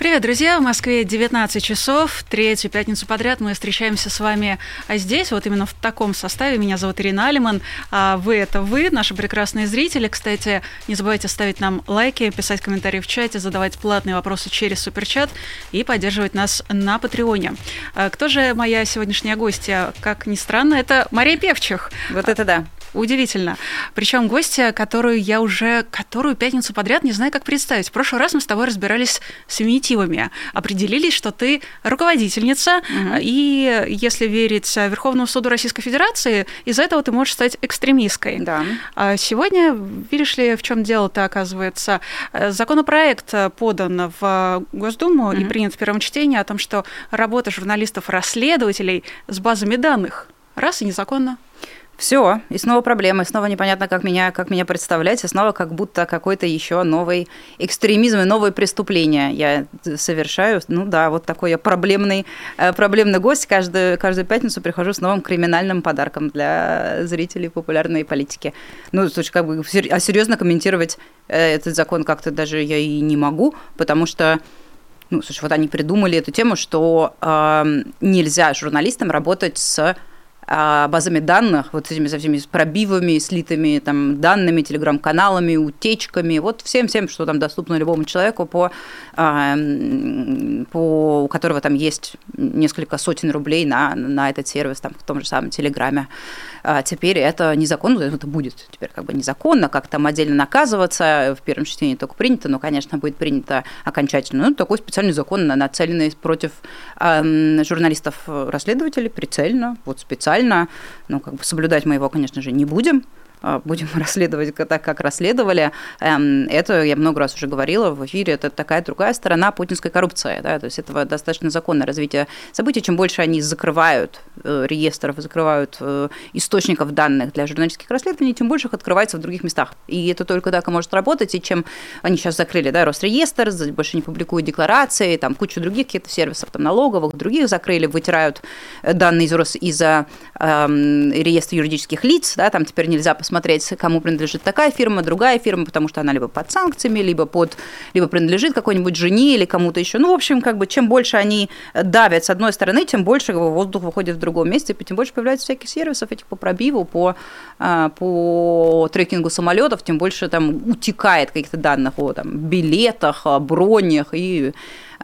Привет, друзья! В Москве 19 часов, третью пятницу подряд мы встречаемся с вами а здесь, вот именно в таком составе. Меня зовут Ирина Алиман, а вы – это вы, наши прекрасные зрители. Кстати, не забывайте ставить нам лайки, писать комментарии в чате, задавать платные вопросы через суперчат и поддерживать нас на Патреоне. А кто же моя сегодняшняя гостья? Как ни странно, это Мария Певчих. Вот это да. Удивительно. Причем гостья, которую я уже которую пятницу подряд не знаю, как представить. В прошлый раз мы с тобой разбирались с феминитивами. Определились, что ты руководительница, угу. и если верить Верховному суду Российской Федерации, из-за этого ты можешь стать экстремисткой. Да. А сегодня, видишь ли, в чем дело-то оказывается? Законопроект подан в Госдуму угу. и принят в первом чтении о том, что работа журналистов-расследователей с базами данных раз и незаконно. Все, и снова проблемы, снова непонятно, как меня, как меня представлять, и снова как будто какой-то еще новый экстремизм и новые преступления я совершаю. Ну да, вот такой я проблемный, э, проблемный гость. Каждую, каждую пятницу прихожу с новым криминальным подарком для зрителей популярной политики. Ну, слушай, как бы, а серьезно комментировать э, этот закон как-то даже я и не могу, потому что ну, слушай, вот они придумали эту тему, что э, нельзя журналистам работать с базами данных, вот этими со всеми пробивами, слитыми там данными, телеграм-каналами, утечками, вот всем-всем, что там доступно любому человеку, по, а, по, у которого там есть несколько сотен рублей на, на этот сервис, там, в том же самом Телеграме. А теперь это незаконно, это будет теперь как бы незаконно, как там отдельно наказываться, в первом чтении только принято, но, конечно, будет принято окончательно. Ну, такой специальный закон, нацеленный против журналистов-расследователей, прицельно, вот специально, ну, как бы соблюдать мы его, конечно же, не будем, будем расследовать так, как расследовали. Эм, это, я много раз уже говорила в эфире, это такая другая сторона путинской коррупции. Да? То есть это достаточно законное развитие событий. Чем больше они закрывают э, реестров, закрывают э, источников данных для журналистских расследований, тем больше их открывается в других местах. И это только так и может работать. И чем они сейчас закрыли да, Росреестр, больше не публикуют декларации, там кучу других каких-то сервисов, там налоговых, других закрыли, вытирают э, данные из, из э, реестра юридических лиц, да, там теперь нельзя посмотреть смотреть, кому принадлежит такая фирма, другая фирма, потому что она либо под санкциями, либо, под, либо принадлежит какой-нибудь жене или кому-то еще. Ну, в общем, как бы чем больше они давят с одной стороны, тем больше воздух выходит в другом месте, тем больше появляется всяких сервисов этих по пробиву, по, а, по трекингу самолетов, тем больше там утекает каких-то данных о там, билетах, бронях и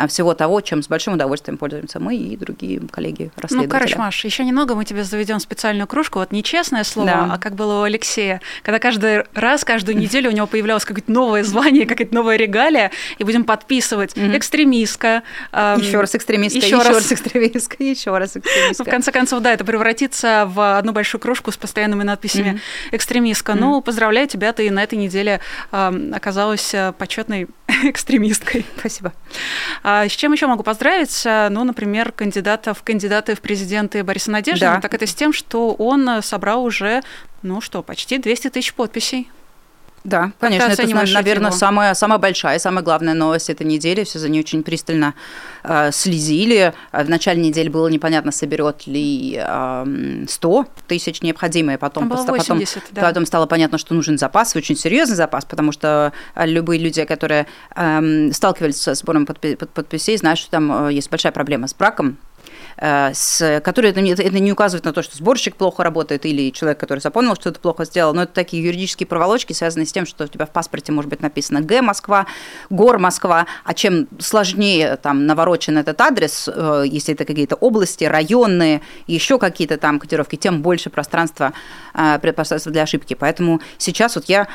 всего того, чем с большим удовольствием пользуемся мы и другие коллеги расследователи. Ну, короче, Маш, еще немного мы тебе заведем специальную кружку. Вот не честное слово, да. а как было у Алексея, когда каждый раз, каждую неделю у него появлялось какое-то новое звание, какая-то новая регалия, и будем подписывать экстремистка. Еще раз экстремистка, еще раз экстремистка, еще раз экстремистка. В конце концов, да, это превратится в одну большую кружку с постоянными надписями экстремистка. Ну, поздравляю тебя, ты на этой неделе оказалась э, почетной экстремисткой. Спасибо. А с чем еще могу поздравить? Ну, например, кандидата в кандидаты в президенты Бориса Надеждина. Да. Так это с тем, что он собрал уже, ну что, почти 200 тысяч подписей. Да, конечно, это, наверное, самая, самая большая, самая главная новость этой недели. Все за ней очень пристально э, следили. В начале недели было непонятно, соберет ли э, 100 тысяч необходимые. Потом, было 80, потом, да. потом стало понятно, что нужен запас, очень серьезный запас, потому что любые люди, которые э, сталкивались со сбором подписей, знают, что там э, есть большая проблема с браком Э, с, которые это, это не указывает на то, что сборщик плохо работает или человек, который запомнил, что это плохо сделал, но это такие юридические проволочки, связанные с тем, что у тебя в паспорте может быть написано Г Москва, Гор Москва, а чем сложнее там наворочен этот адрес, э, если это какие-то области, районные, еще какие-то там котировки, тем больше пространства, э, пространства для ошибки. Поэтому сейчас вот я,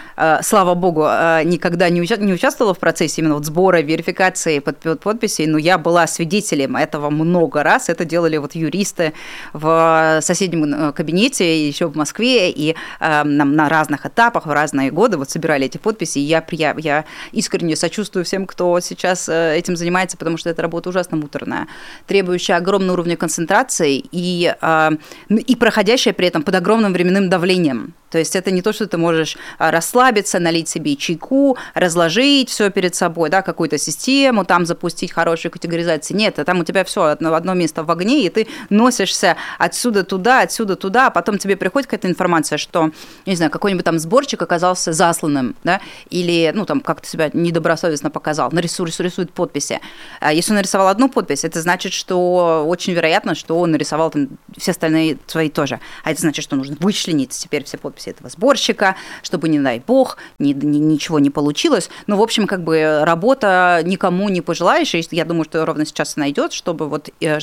слава богу, никогда не участвовала в процессе именно вот сбора, верификации подписей, но я была свидетелем этого много раз, это делали вот юристы в соседнем э, кабинете еще в Москве, и э, на разных этапах, в разные годы вот собирали эти подписи, и я, я, я искренне сочувствую всем, кто сейчас э, этим занимается, потому что эта работа ужасно муторная, требующая огромного уровня концентрации и, э, и проходящая при этом под огромным временным давлением. То есть это не то, что ты можешь а, расслабиться, налить себе чайку, разложить все перед собой, да, какую-то систему, там запустить хорошую категоризацию. Нет, а там у тебя все одно, одно место в огне, и ты носишься отсюда туда, отсюда туда, а потом тебе приходит какая-то информация, что, не знаю, какой-нибудь там сборчик оказался засланным, да, или, ну, там, как-то себя недобросовестно показал, нарисует, рисует подписи. А если он нарисовал одну подпись, это значит, что очень вероятно, что он нарисовал там все остальные свои тоже. А это значит, что нужно вычленить теперь все подписи этого сборщика, чтобы, не дай бог, ни, ни, ничего не получилось. Ну, в общем, как бы работа никому не пожелаешь, и я думаю, что ровно сейчас найдет, чтобы вот, э,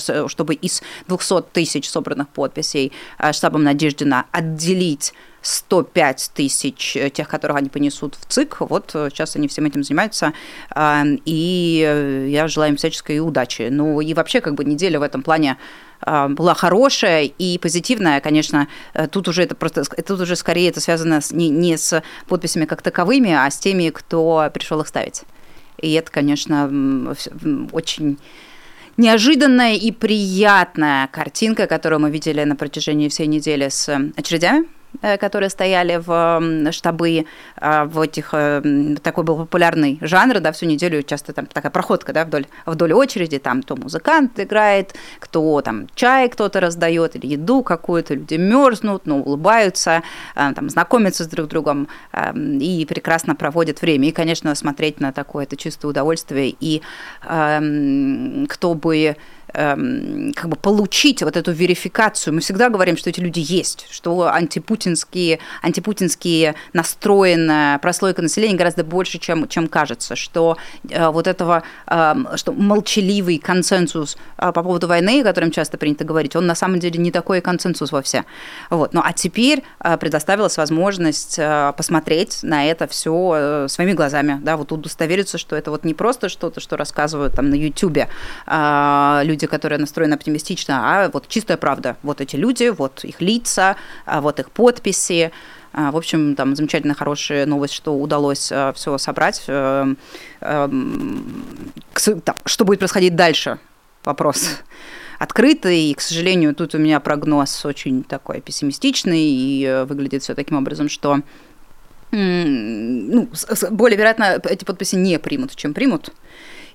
чтобы из 200 тысяч собранных подписей э, штабом Надеждина отделить 105 тысяч э, тех, которых они понесут в ЦИК. Вот сейчас они всем этим занимаются. И я желаю им всяческой удачи. Ну и вообще как бы неделя в этом плане была хорошая и позитивная, конечно, э, тут уже это просто, тут уже скорее это связано с, не, не с подписями как таковыми, а с теми, кто пришел их ставить. И это, конечно, очень неожиданная и приятная картинка, которую мы видели на протяжении всей недели с очередями. Э, которые стояли в штабы а, в этих э, такой был популярный жанр, да, всю неделю часто там такая проходка, да, вдоль, вдоль очереди, там то музыкант играет, кто там чай кто-то раздает или еду какую-то, люди мерзнут, но улыбаются, а, там знакомятся с друг другом и прекрасно проводят время. И, конечно, смотреть на такое это чистое удовольствие. И кто бы Эм, как бы получить вот эту верификацию. Мы всегда говорим, что эти люди есть, что антипутинские, антипутинские настроенная прослойка населения гораздо больше, чем, чем кажется, что э, вот этого, э, что молчаливый консенсус э, по поводу войны, о котором часто принято говорить, он на самом деле не такой консенсус вовсе. Вот. Ну а теперь э, предоставилась возможность э, посмотреть на это все э, своими глазами, да, вот удостовериться, что это вот не просто что-то, что рассказывают там на YouTube э, люди, люди, которые настроены оптимистично, а вот чистая правда. Вот эти люди, вот их лица, а вот их подписи. А, в общем, там замечательно хорошая новость, что удалось а, все собрать. Э, эм, что будет происходить дальше? Вопрос открытый, и, к сожалению, тут у меня прогноз очень такой пессимистичный, и э, выглядит все таким образом, что ну, более вероятно, эти подписи не примут, чем примут.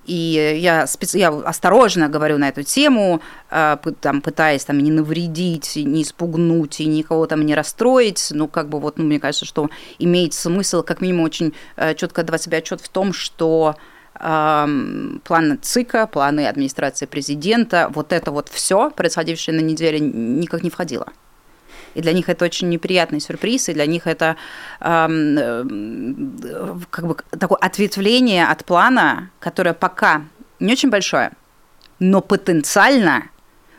И я, специ... я осторожно говорю на эту тему, э, там, пытаясь там, не навредить, не испугнуть и никого там не расстроить. Ну, как бы вот, ну, мне кажется, что имеет смысл как минимум очень э, четко давать себе отчет в том, что планы ЦИКа, планы администрации президента, вот это вот все, происходившее на неделе, никак не входило и для них это очень неприятный сюрприз, и для них это э, как бы такое ответвление от плана, которое пока не очень большое, но потенциально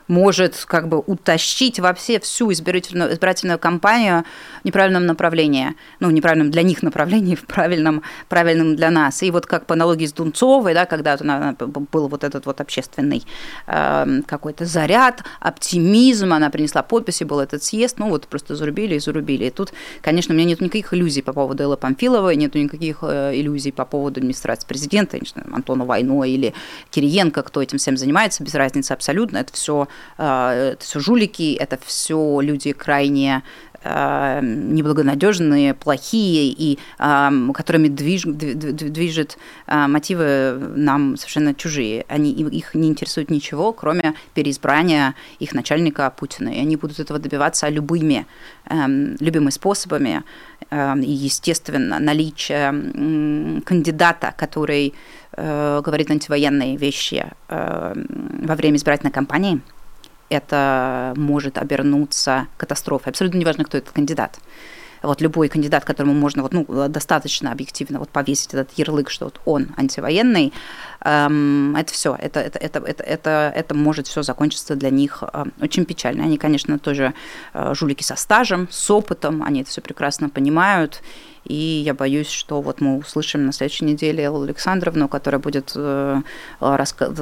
может как бы утащить вообще всю избирательную, избирательную кампанию в неправильном направлении, ну, в неправильном для них направлении, в правильном, правильном для нас. И вот как по аналогии с Дунцовой, да, когда был вот этот вот общественный э, какой-то заряд, оптимизм, она принесла подписи, был этот съезд, ну, вот просто зарубили и зарубили. И тут, конечно, у меня нет никаких иллюзий по поводу Эллы Памфиловой, нет никаких э, иллюзий по поводу администрации президента, конечно, Антона Войно или Кириенко, кто этим всем занимается, без разницы абсолютно, это все это все жулики, это все люди крайне а, неблагонадежные, плохие и а, которыми движ, движет мотивы нам совершенно чужие. Они, их не интересует ничего, кроме переизбрания их начальника Путина. И они будут этого добиваться любыми, любыми способами. И, естественно, наличие кандидата, который э, говорит антивоенные вещи э, во время избирательной кампании – это может обернуться катастрофой. Абсолютно неважно, кто этот кандидат. Вот любой кандидат, которому можно вот, ну, достаточно объективно вот повесить этот ярлык, что вот он антивоенный, эм, это все, это, это, это, это, это, это может все закончиться для них э, очень печально. Они, конечно, тоже э, жулики со стажем, с опытом, они это все прекрасно понимают, и я боюсь, что вот мы услышим на следующей неделе Эллу Александровну, которая будет, э,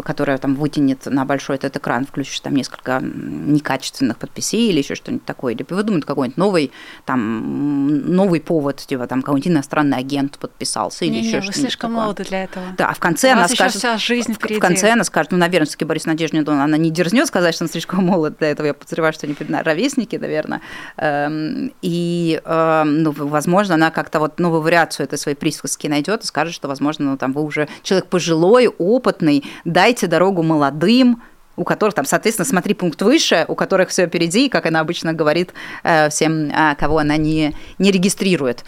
которая там вытянет на большой этот экран, включит там несколько некачественных подписей или еще что-нибудь такое, или выдумает какой-нибудь новый там новый повод, типа там какой-нибудь иностранный агент подписался или не, еще. Вы слишком такое. молоды для этого. Да, а в конце У она скажет... вся жизнь впереди. В конце она скажет, ну, наверное, все-таки Борис Надеждин, она не дерзнет сказать, что он слишком молод для этого. Я подозреваю, что они ровесники, наверное. Эм, и, эм, ну, возможно, она как-то вот новую вариацию этой своей присказки найдет и скажет, что, возможно, ну, там вы уже человек пожилой, опытный, дайте дорогу молодым, у которых там, соответственно, смотри пункт выше, у которых все впереди, как она обычно говорит э, всем, а, кого она не, не регистрирует.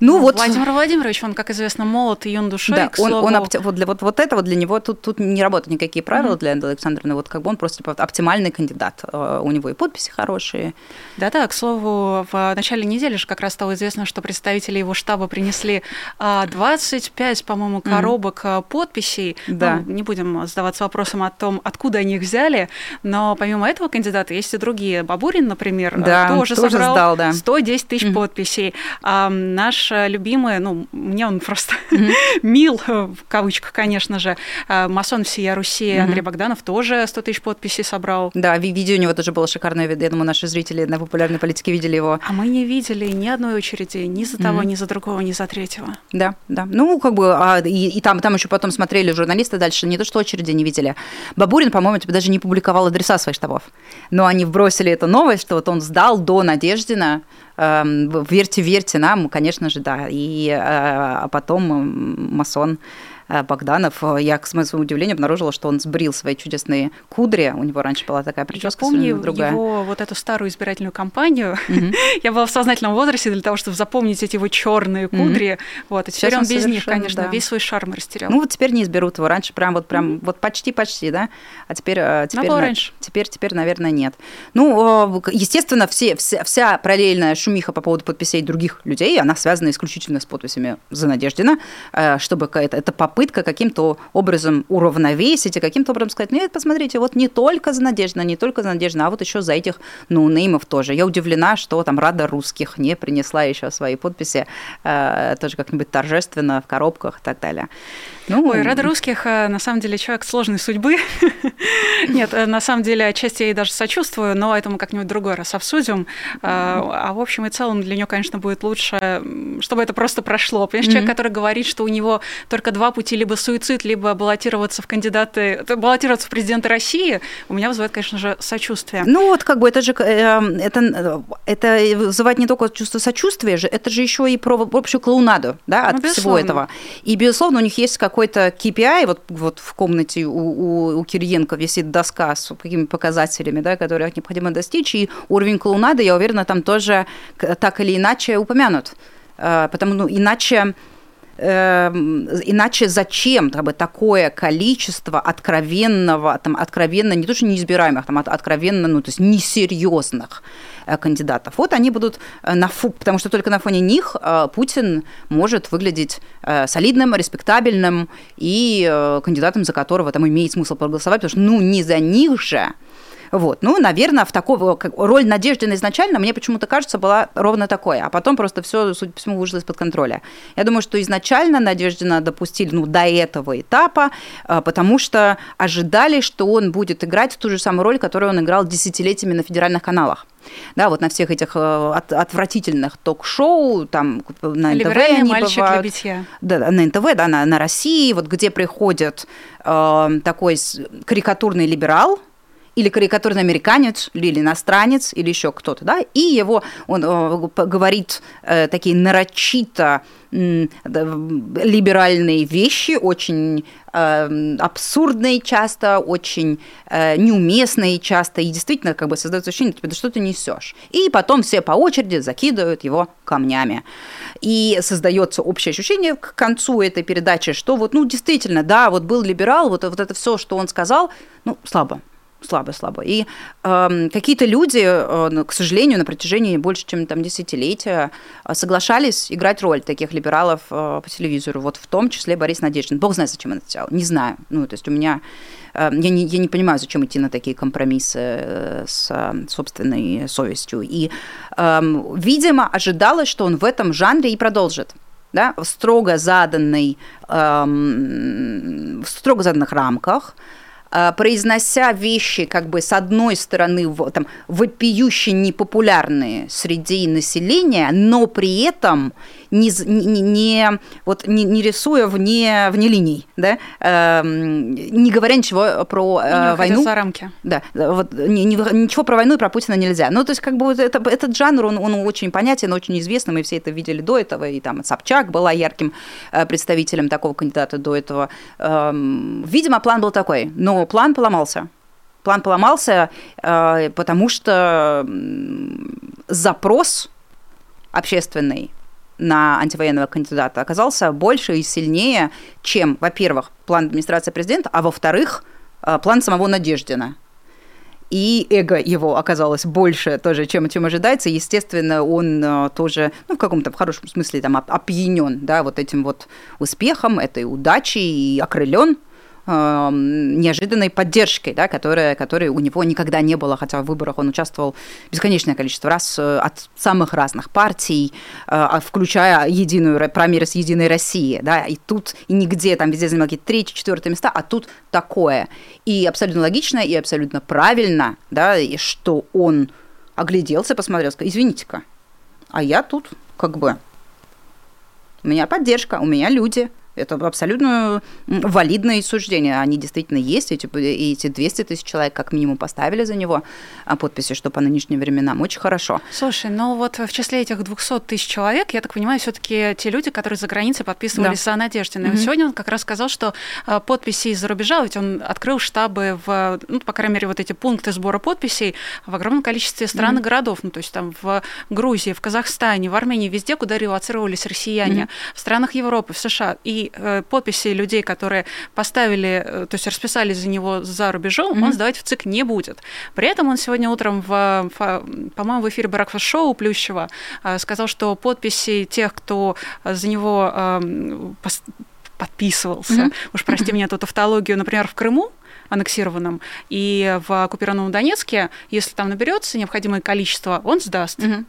Ну, вот. Владимир Владимирович, он, как известно, молод и юн душой, да, он, слову... он вот, для, вот, вот это вот для него тут, тут не работают никакие правила mm-hmm. для Энды Александровны, вот как бы он просто оптимальный кандидат. Э, у него и подписи хорошие. Да-да, к слову, в начале недели же как раз стало известно, что представители его штаба принесли 25, по-моему, коробок mm-hmm. подписей. Да. Ну, не будем задаваться вопросом о том, откуда они их взяли, но помимо этого кандидата есть и другие. Бабурин, например, да, тоже, тоже собрал сдал, да. 110 тысяч mm-hmm. подписей. А наш любимый, ну, мне он просто mm-hmm. мил, в кавычках, конечно же, масон всея Руси mm-hmm. Андрей Богданов тоже 100 тысяч подписей собрал. Да, видео у него тоже было шикарное, я думаю, наши зрители на популярной политике видели его. А мы не видели ни одной очереди, ни за того, mm-hmm. ни за другого, ни за третьего. Да, да. Ну, как бы, а, и, и там, там еще потом смотрели журналисты дальше, не то, что очереди не видели. Бабурин, по-моему, типа, даже не публиковал адреса своих штабов. Но они вбросили эту новость, что вот он сдал до Надеждина, верьте, верьте нам, конечно же, да. И а потом масон Э, Богданов, э, я, к своему удивлению, обнаружила, что он сбрил свои чудесные кудри. У него раньше была такая прическа, я помню другая. его вот эту старую избирательную кампанию. Mm-hmm. я была в сознательном возрасте для того, чтобы запомнить эти его черные кудри. Mm-hmm. Вот, и теперь Сейчас он без них, конечно, да. весь свой шарм растерял. Ну вот теперь не изберут его. Раньше прям вот прям mm-hmm. вот почти-почти, да. А теперь э, теперь, на, раньше. теперь теперь, наверное, нет. Ну, естественно, все вся, вся параллельная шумиха по поводу подписей других людей, она связана исключительно с подписями за Надеждина, чтобы это, это попытка попытка каким-то образом уравновесить и каким-то образом сказать, нет, посмотрите, вот не только за Надежда, не только за Надежда, а вот еще за этих ноунеймов тоже. Я удивлена, что там Рада русских не принесла еще свои подписи э, тоже как-нибудь торжественно в коробках и так далее. Ну, Ой, Рада русских, э, на самом деле, человек сложной судьбы. Нет, э, на самом деле, отчасти я ей даже сочувствую, но это мы как-нибудь другой раз обсудим. А, а в общем и целом для нее, конечно, будет лучше, чтобы это просто прошло. Понимаешь, человек, который говорит, что у него только два пути, либо суицид, либо баллотироваться в кандидаты, баллотироваться в президенты России, у меня вызывает, конечно же, сочувствие. Ну вот как бы это же, эм, это, это вызывает не только чувство сочувствия, это же еще и про общую клоунаду, да, от ну, всего этого. И, безусловно, у них есть какой-то KPI, вот, вот в комнате у, у, у Кириенко висит доска с какими показателями, да, которые необходимо достичь, и уровень клоунады, я уверена, там тоже так или иначе упомянут. Э, потому, ну, иначе иначе зачем бы, такое количество откровенного, там, откровенно, не то что неизбираемых, там, откровенно, ну, то есть несерьезных э, кандидатов. Вот они будут э, на фу, потому что только на фоне них э, Путин может выглядеть солидным, респектабельным и кандидатом, за которого там имеет смысл проголосовать, потому что ну не за них же вот. Ну, наверное, в такой роль Надеждина изначально, мне почему-то кажется, была ровно такой, а потом просто все, судя по всему, вышло из-под контроля. Я думаю, что изначально Надеждина допустили ну, до этого этапа, а, потому что ожидали, что он будет играть ту же самую роль, которую он играл десятилетиями на федеральных каналах. Да, вот на всех этих э, от, отвратительных ток-шоу, там на НТВ они мальчик бывают. Лебедья. Да, на НТВ, да, на, на России, вот где приходит э, такой карикатурный либерал, или карикатурный американец, или иностранец, или еще кто-то, да, и его, он э, говорит э, такие нарочито либеральные вещи, очень э, абсурдные часто, очень э, неуместные часто, и действительно как бы создается ощущение, что что ты несешь. И потом все по очереди закидывают его камнями. И создается общее ощущение к концу этой передачи, что вот, ну, действительно, да, вот был либерал, вот, вот это все, что он сказал, ну, слабо, слабо-слабо. И э, какие-то люди, э, к сожалению, на протяжении больше, чем там десятилетия э, соглашались играть роль таких либералов э, по телевизору, вот в том числе Борис Надеждин. Бог знает, зачем он это сделал, не знаю. Ну, то есть у меня... Э, я, не, я не понимаю, зачем идти на такие компромиссы э, с э, собственной совестью. И, э, видимо, ожидалось, что он в этом жанре и продолжит да, в строго заданной, эм, в строго заданных рамках, произнося вещи, как бы с одной стороны, там, вопиюще непопулярные среди населения, но при этом не, не, не, вот, не, не рисуя вне, вне линий, да, э, не говоря ничего про э, войну. за рамки. Да, вот, не, не, ничего про войну и про Путина нельзя. Ну, то есть, как бы вот это, этот жанр, он, он очень понятен, очень известный, мы все это видели до этого, и там Собчак была ярким э, представителем такого кандидата до этого. Э, видимо, план был такой, но план поломался. План поломался, э, потому что запрос общественный на антивоенного кандидата оказался больше и сильнее, чем, во-первых, план администрации президента, а во-вторых, э, план самого Надеждина. И эго его оказалось больше тоже, чем, чем ожидается. Естественно, он э, тоже, ну, в каком-то в хорошем смысле, там, опьянен, да, вот этим вот успехом, этой удачей и окрылен – неожиданной поддержкой, да, которая, которой у него никогда не было, хотя в выборах он участвовал бесконечное количество раз э, от самых разных партий, э, а, включая единую промирс Единой России, да, и тут и нигде, там везде занимал какие-то третьи, четвертые места, а тут такое. И абсолютно логично, и абсолютно правильно, да, и что он огляделся, посмотрел, сказал, извините-ка, а я тут как бы у меня поддержка, у меня люди, это абсолютно валидные суждения. Они действительно есть. Эти, эти 200 тысяч человек как минимум поставили за него а подписи, что по нынешним временам очень хорошо. Слушай, ну вот в числе этих 200 тысяч человек, я так понимаю, все таки те люди, которые за границей подписывались да. за Надеждина. Mm-hmm. Сегодня он как раз сказал, что а, подписи из-за рубежа, ведь он открыл штабы в, ну, по крайней мере, вот эти пункты сбора подписей в огромном количестве стран mm-hmm. и городов. Ну, то есть там в Грузии, в Казахстане, в Армении, везде, куда релацировались россияне, mm-hmm. в странах Европы, в США. И Э, подписи людей, которые поставили, э, то есть расписали за него за рубежом, mm-hmm. он сдавать в ЦИК не будет. При этом он сегодня утром, в, по-моему, в эфире Бракфаст Шоу Плющева э, сказал, что подписи тех, кто за него эм, подписывался, mm-hmm. уж прости меня тут автологию, например, в Крыму, аннексированном, и в оккупированном Донецке, если там наберется необходимое количество, он сдаст. Mm-hmm.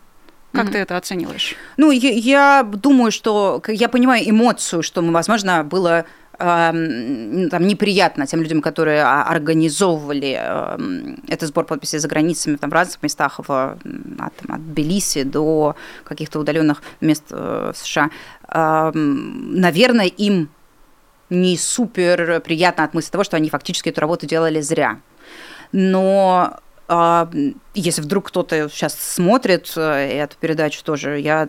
Как mm-hmm. ты это оцениваешь? Ну, я, я думаю, что я понимаю эмоцию, что, возможно, было э, там, неприятно тем людям, которые организовывали э, этот сбор подписей за границами там, в разных местах, в, от, там, от Белиси до каких-то удаленных мест э, в США. Э, наверное, им не супер приятно от мысли того, что они фактически эту работу делали зря. Но а, если вдруг кто-то сейчас смотрит э, эту передачу тоже, я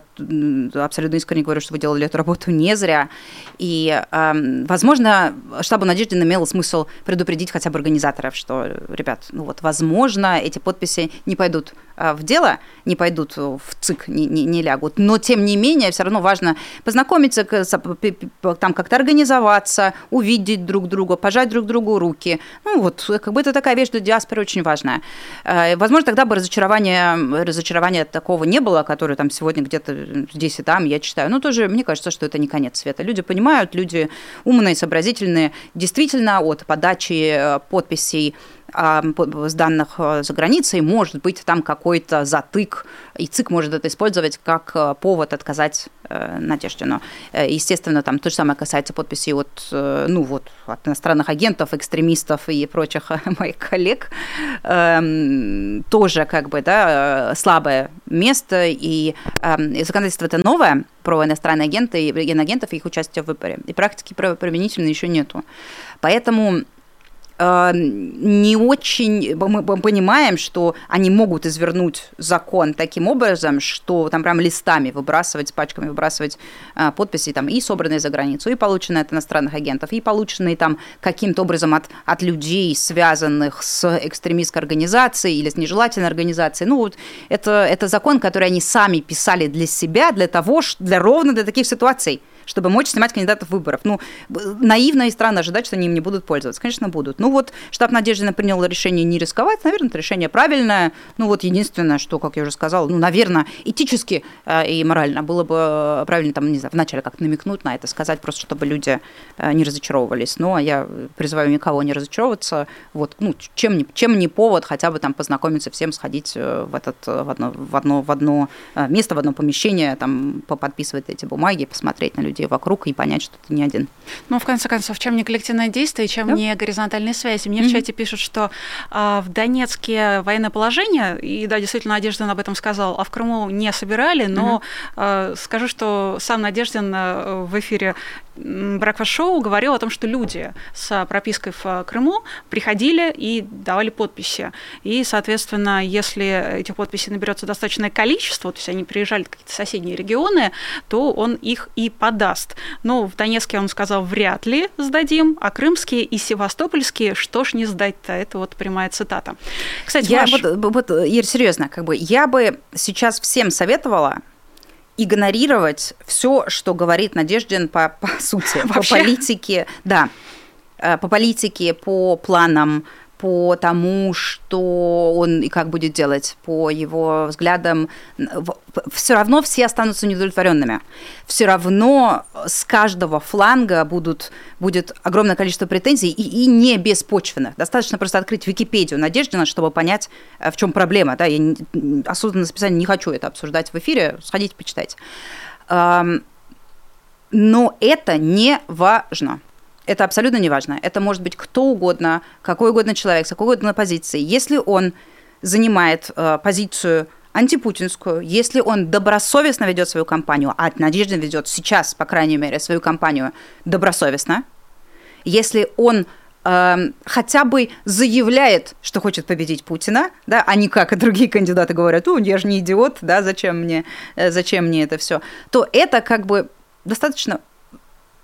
абсолютно искренне говорю, что вы делали эту работу не зря. И, возможно, штабу Надежды имело смысл предупредить хотя бы организаторов, что, ребят, ну вот, возможно, эти подписи не пойдут а, в дело, не пойдут в ЦИК, не, не, не лягут. Но, тем не менее, все равно важно познакомиться, там как-то организоваться, увидеть друг друга, пожать друг другу руки. Ну вот, как бы это такая вещь для диаспоры очень важная. А, возможно, тогда бы разочарования, разочарования такого не было, которое там сегодня где-то здесь и там, я читаю. Но тоже мне кажется, что это не конец света. Люди понимают, люди умные, сообразительные. Действительно, от подачи э, подписей с данных э, за границей, может быть там какой-то затык, и ЦИК может это использовать как э, повод отказать э, Надеждину. Естественно, там то же самое касается подписей от, ну, вот, от иностранных агентов, экстремистов и прочих моих коллег. Эм, тоже как бы да, слабое место, и эм, законодательство это новое про иностранные агенты и иноагентов и их участие в выборе. И практики применительно еще нету. Поэтому не очень мы понимаем, что они могут извернуть закон таким образом, что там прям листами выбрасывать, пачками выбрасывать э, подписи там и собранные за границу, и полученные от иностранных агентов, и полученные там каким-то образом от, от людей, связанных с экстремистской организацией или с нежелательной организацией. Ну, вот это, это закон, который они сами писали для себя, для того, для ровно для таких ситуаций чтобы мочь снимать кандидатов выборов. Ну, наивно и странно ожидать, что они им не будут пользоваться. Конечно, будут. Ну вот штаб Надеждина принял решение не рисковать. Наверное, это решение правильное. Ну вот единственное, что, как я уже сказала, ну, наверное, этически э, и морально было бы правильно там, не знаю, вначале как-то намекнуть на это, сказать просто, чтобы люди э, не разочаровывались. Ну, а я призываю никого не разочаровываться. Вот, ну, чем, чем не повод хотя бы там познакомиться всем, сходить э, в, этот, в, одно, в, одно, в одно место, в одно помещение, там, поподписывать эти бумаги, посмотреть на людей людей вокруг и понять, что ты не один. Ну, в конце концов, чем не коллективное действие, чем да. не горизонтальные связи. Мне mm-hmm. в чате пишут, что а, в Донецке военное положение, и да, действительно, Надеждин об этом сказал, а в Крыму не собирали, но mm-hmm. а, скажу, что сам Надеждин а, в эфире Бракфаст-шоу говорил о том, что люди с пропиской в Крыму приходили и давали подписи. И, соответственно, если этих подписей наберется достаточное количество, то есть они приезжали в какие-то соседние регионы, то он их и подаст. Но в Донецке он сказал, вряд ли сдадим, а крымские и севастопольские, что ж не сдать-то? Это вот прямая цитата. Кстати, я, Маш... вот, вот, Ир, серьезно, как бы я бы сейчас всем советовала игнорировать все, что говорит Надеждин по, по сути, Вообще? по политике, да, э, по политике, по планам, по тому, что он и как будет делать, по его взглядам, все равно все останутся неудовлетворенными. Все равно с каждого фланга будут, будет огромное количество претензий и, и не беспочвенных. Достаточно просто открыть Википедию Надеждина, чтобы понять, э, в чем проблема. Да, я осознанно специально не хочу это обсуждать в эфире, сходите, почитайте. Но это не важно. Это абсолютно не важно. Это может быть кто угодно, какой угодно человек, с какой угодно позиции. Если он занимает э, позицию антипутинскую, если он добросовестно ведет свою кампанию, а Надежда ведет сейчас, по крайней мере, свою кампанию добросовестно, если он э, хотя бы заявляет, что хочет победить Путина, да, а не как и другие кандидаты говорят, ну, я же не идиот, да, зачем мне, э, зачем мне это все, то это как бы достаточно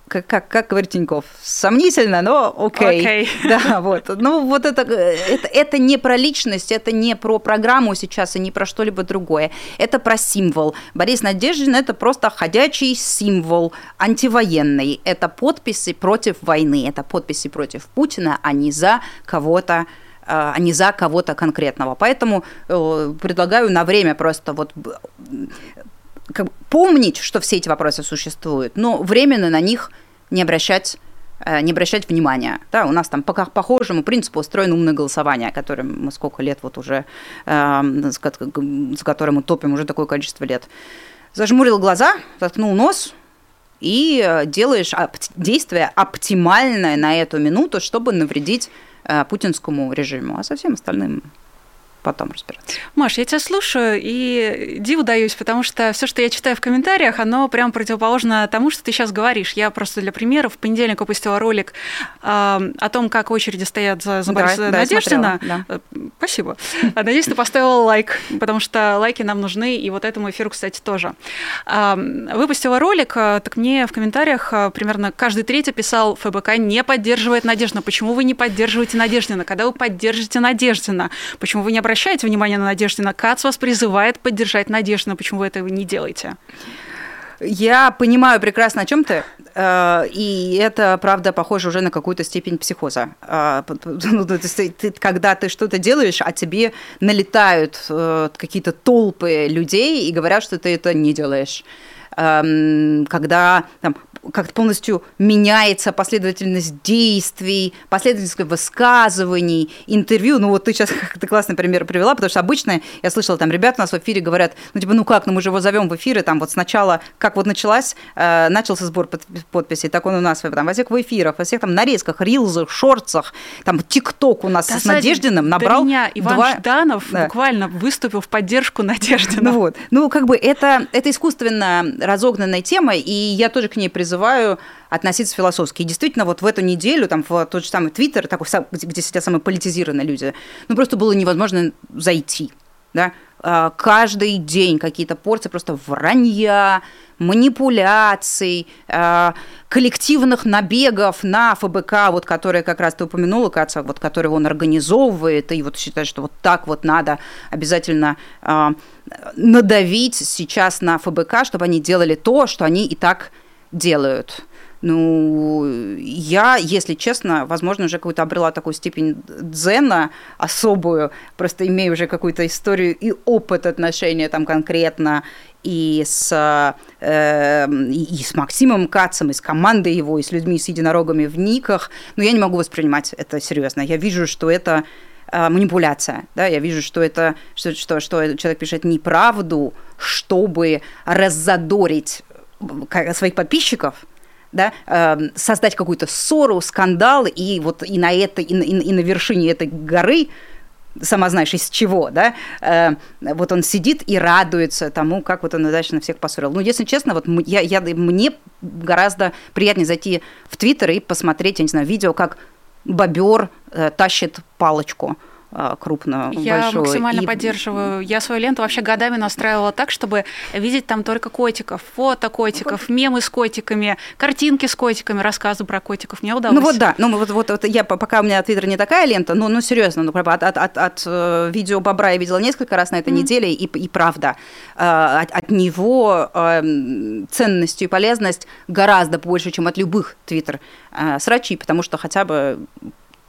как, как, как говорит Тиньков, сомнительно, но окей. Okay. Okay. Да, вот. Ну, вот это, это, это не про личность, это не про программу сейчас и не про что-либо другое. Это про символ. Борис Надеждин – это просто ходячий символ антивоенный. Это подписи против войны, это подписи против Путина, а не за кого-то а не за кого-то конкретного. Поэтому э, предлагаю на время просто вот как, помнить, что все эти вопросы существуют, но временно на них не обращать э, не обращать внимания. Да, у нас там по похожему принципу устроено умное голосование, которым мы сколько лет вот уже, э, с которым мы топим уже такое количество лет. Зажмурил глаза, заткнул нос и э, делаешь действие оптимальное на эту минуту, чтобы навредить э, путинскому режиму, а со всем остальным потом разбираться. Маш, я тебя слушаю и диву даюсь, потому что все, что я читаю в комментариях, оно прям противоположно тому, что ты сейчас говоришь. Я просто для примера в понедельник выпустила ролик э, о том, как очереди стоят за, за Бориса да, Надеждина. Да, да. Э, спасибо. Надеюсь, ты поставила лайк, потому что лайки нам нужны, и вот этому эфиру, кстати, тоже. Э, выпустила ролик, э, так мне в комментариях примерно каждый третий писал, ФБК не поддерживает Надеждина. Почему вы не поддерживаете Надеждина? Когда вы поддержите Надеждина? Почему вы не обращаете внимание на Надеждина. Кац вас призывает поддержать Надеждину. Почему вы этого не делаете? Я понимаю прекрасно, о чем ты, э, и это, правда, похоже уже на какую-то степень психоза. Э, ну, когда ты что-то делаешь, а тебе налетают э, какие-то толпы людей и говорят, что ты это не делаешь эм, когда там, как-то полностью меняется последовательность действий, последовательность высказываний, интервью. Ну вот ты сейчас как-то классный пример привела, потому что обычно я слышала, там ребята у нас в эфире говорят, ну типа, ну как, ну мы же его зовем в эфиры, там вот сначала, как вот началась, э, начался сбор под, подписей, так он у нас там, во всех в эфирах, во всех там нарезках, рилзах, шортсах, там ТикТок у нас да, с Надеждиным набрал... До меня Иван два... Жданов да. буквально выступил в поддержку Надеждина. Ну вот, ну как бы это, это искусственно разогнанная тема, и я тоже к ней призываю призываю относиться философски. И действительно, вот в эту неделю, там, в тот же самый Твиттер, такой, где сидят самые политизированные люди, ну, просто было невозможно зайти, да, а, каждый день какие-то порции просто вранья, манипуляций, а, коллективных набегов на ФБК, вот которые как раз ты упомянула, Каца, вот которые он организовывает, и вот считает, что вот так вот надо обязательно а, надавить сейчас на ФБК, чтобы они делали то, что они и так делают. Ну, я, если честно, возможно, уже какую-то обрела такую степень дзена особую, просто имею уже какую-то историю и опыт отношения там конкретно и с, э, и с Максимом Кацем, и с командой его, и с людьми, с единорогами в никах, но я не могу воспринимать это серьезно. Я вижу, что это э, манипуляция, да, я вижу, что это, что, что, что человек пишет неправду, чтобы раззадорить своих подписчиков, да, э, создать какую-то ссору, скандал, и вот и на, это, и на, и на вершине этой горы сама знаешь, из чего, да, э, вот он сидит и радуется тому, как вот он удачно всех поссорил. Ну, если честно, вот я, я, мне гораздо приятнее зайти в Твиттер и посмотреть, я не знаю, видео, как бобер э, тащит палочку – а, крупную, Я большую. максимально и... поддерживаю. Я свою ленту вообще годами настраивала так, чтобы видеть там только котиков, фото котиков, мемы с котиками, картинки с котиками, рассказы про котиков. Мне удалось. Ну вот да, ну вот, вот, вот я пока у меня Твиттер не такая лента, но ну серьезно, ну от, от, от, от э, видео бобра я видела несколько раз на этой mm. неделе, и, и правда, э, от, от него э, ценность и полезность гораздо больше, чем от любых Твиттер срачей, потому что хотя бы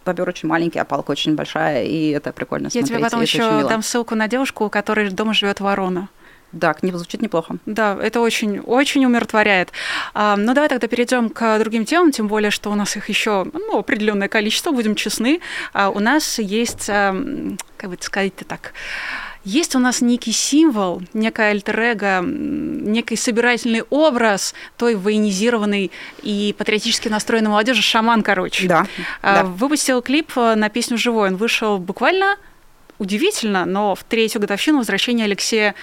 бобер очень маленький, а палка очень большая, и это прикольно Я смотреть. тебе потом еще дам ссылку на девушку, у которой дома живет ворона. Да, не звучит неплохо. Да, это очень, очень умиротворяет. А, ну, давай тогда перейдем к другим темам, тем более, что у нас их еще ну, определенное количество, будем честны. А, у нас есть, а, как бы сказать-то так, есть у нас некий символ, некая альтер некий собирательный образ той военизированной и патриотически настроенной молодежи, шаман, короче. Да, а, да. Выпустил клип э, на песню «Живой». Он вышел буквально удивительно, но в третью годовщину возвращения Алексея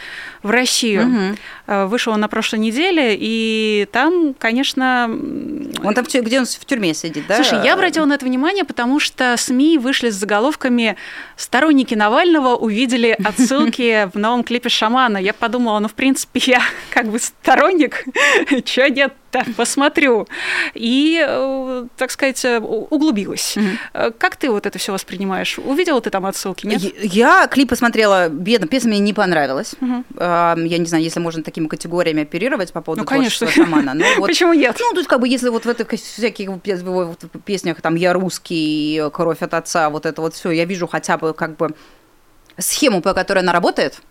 в Россию. Угу. Вышел он на прошлой неделе, и там, конечно... Он там где он в тюрьме сидит, да? Слушай, я обратила на это внимание, потому что СМИ вышли с заголовками «Сторонники Навального увидели отсылки в новом клипе «Шамана». Я подумала, ну, в принципе, я как бы сторонник, чё нет да, посмотрю. И, э, так сказать, э, углубилась. Угу. Как ты вот это все воспринимаешь? Увидела ты там отсылки, нет? Я клип посмотрела, бедно, песня мне не понравилась. Угу. Я не знаю, если можно такими категориями оперировать по поводу ну, конечно. шамана. Но вот, Почему нет? Ну, тут как бы, если вот в этих всяких песнях, там, «Я русский», «Кровь от отца», вот это вот все, я вижу хотя бы как бы схему, по которой она работает,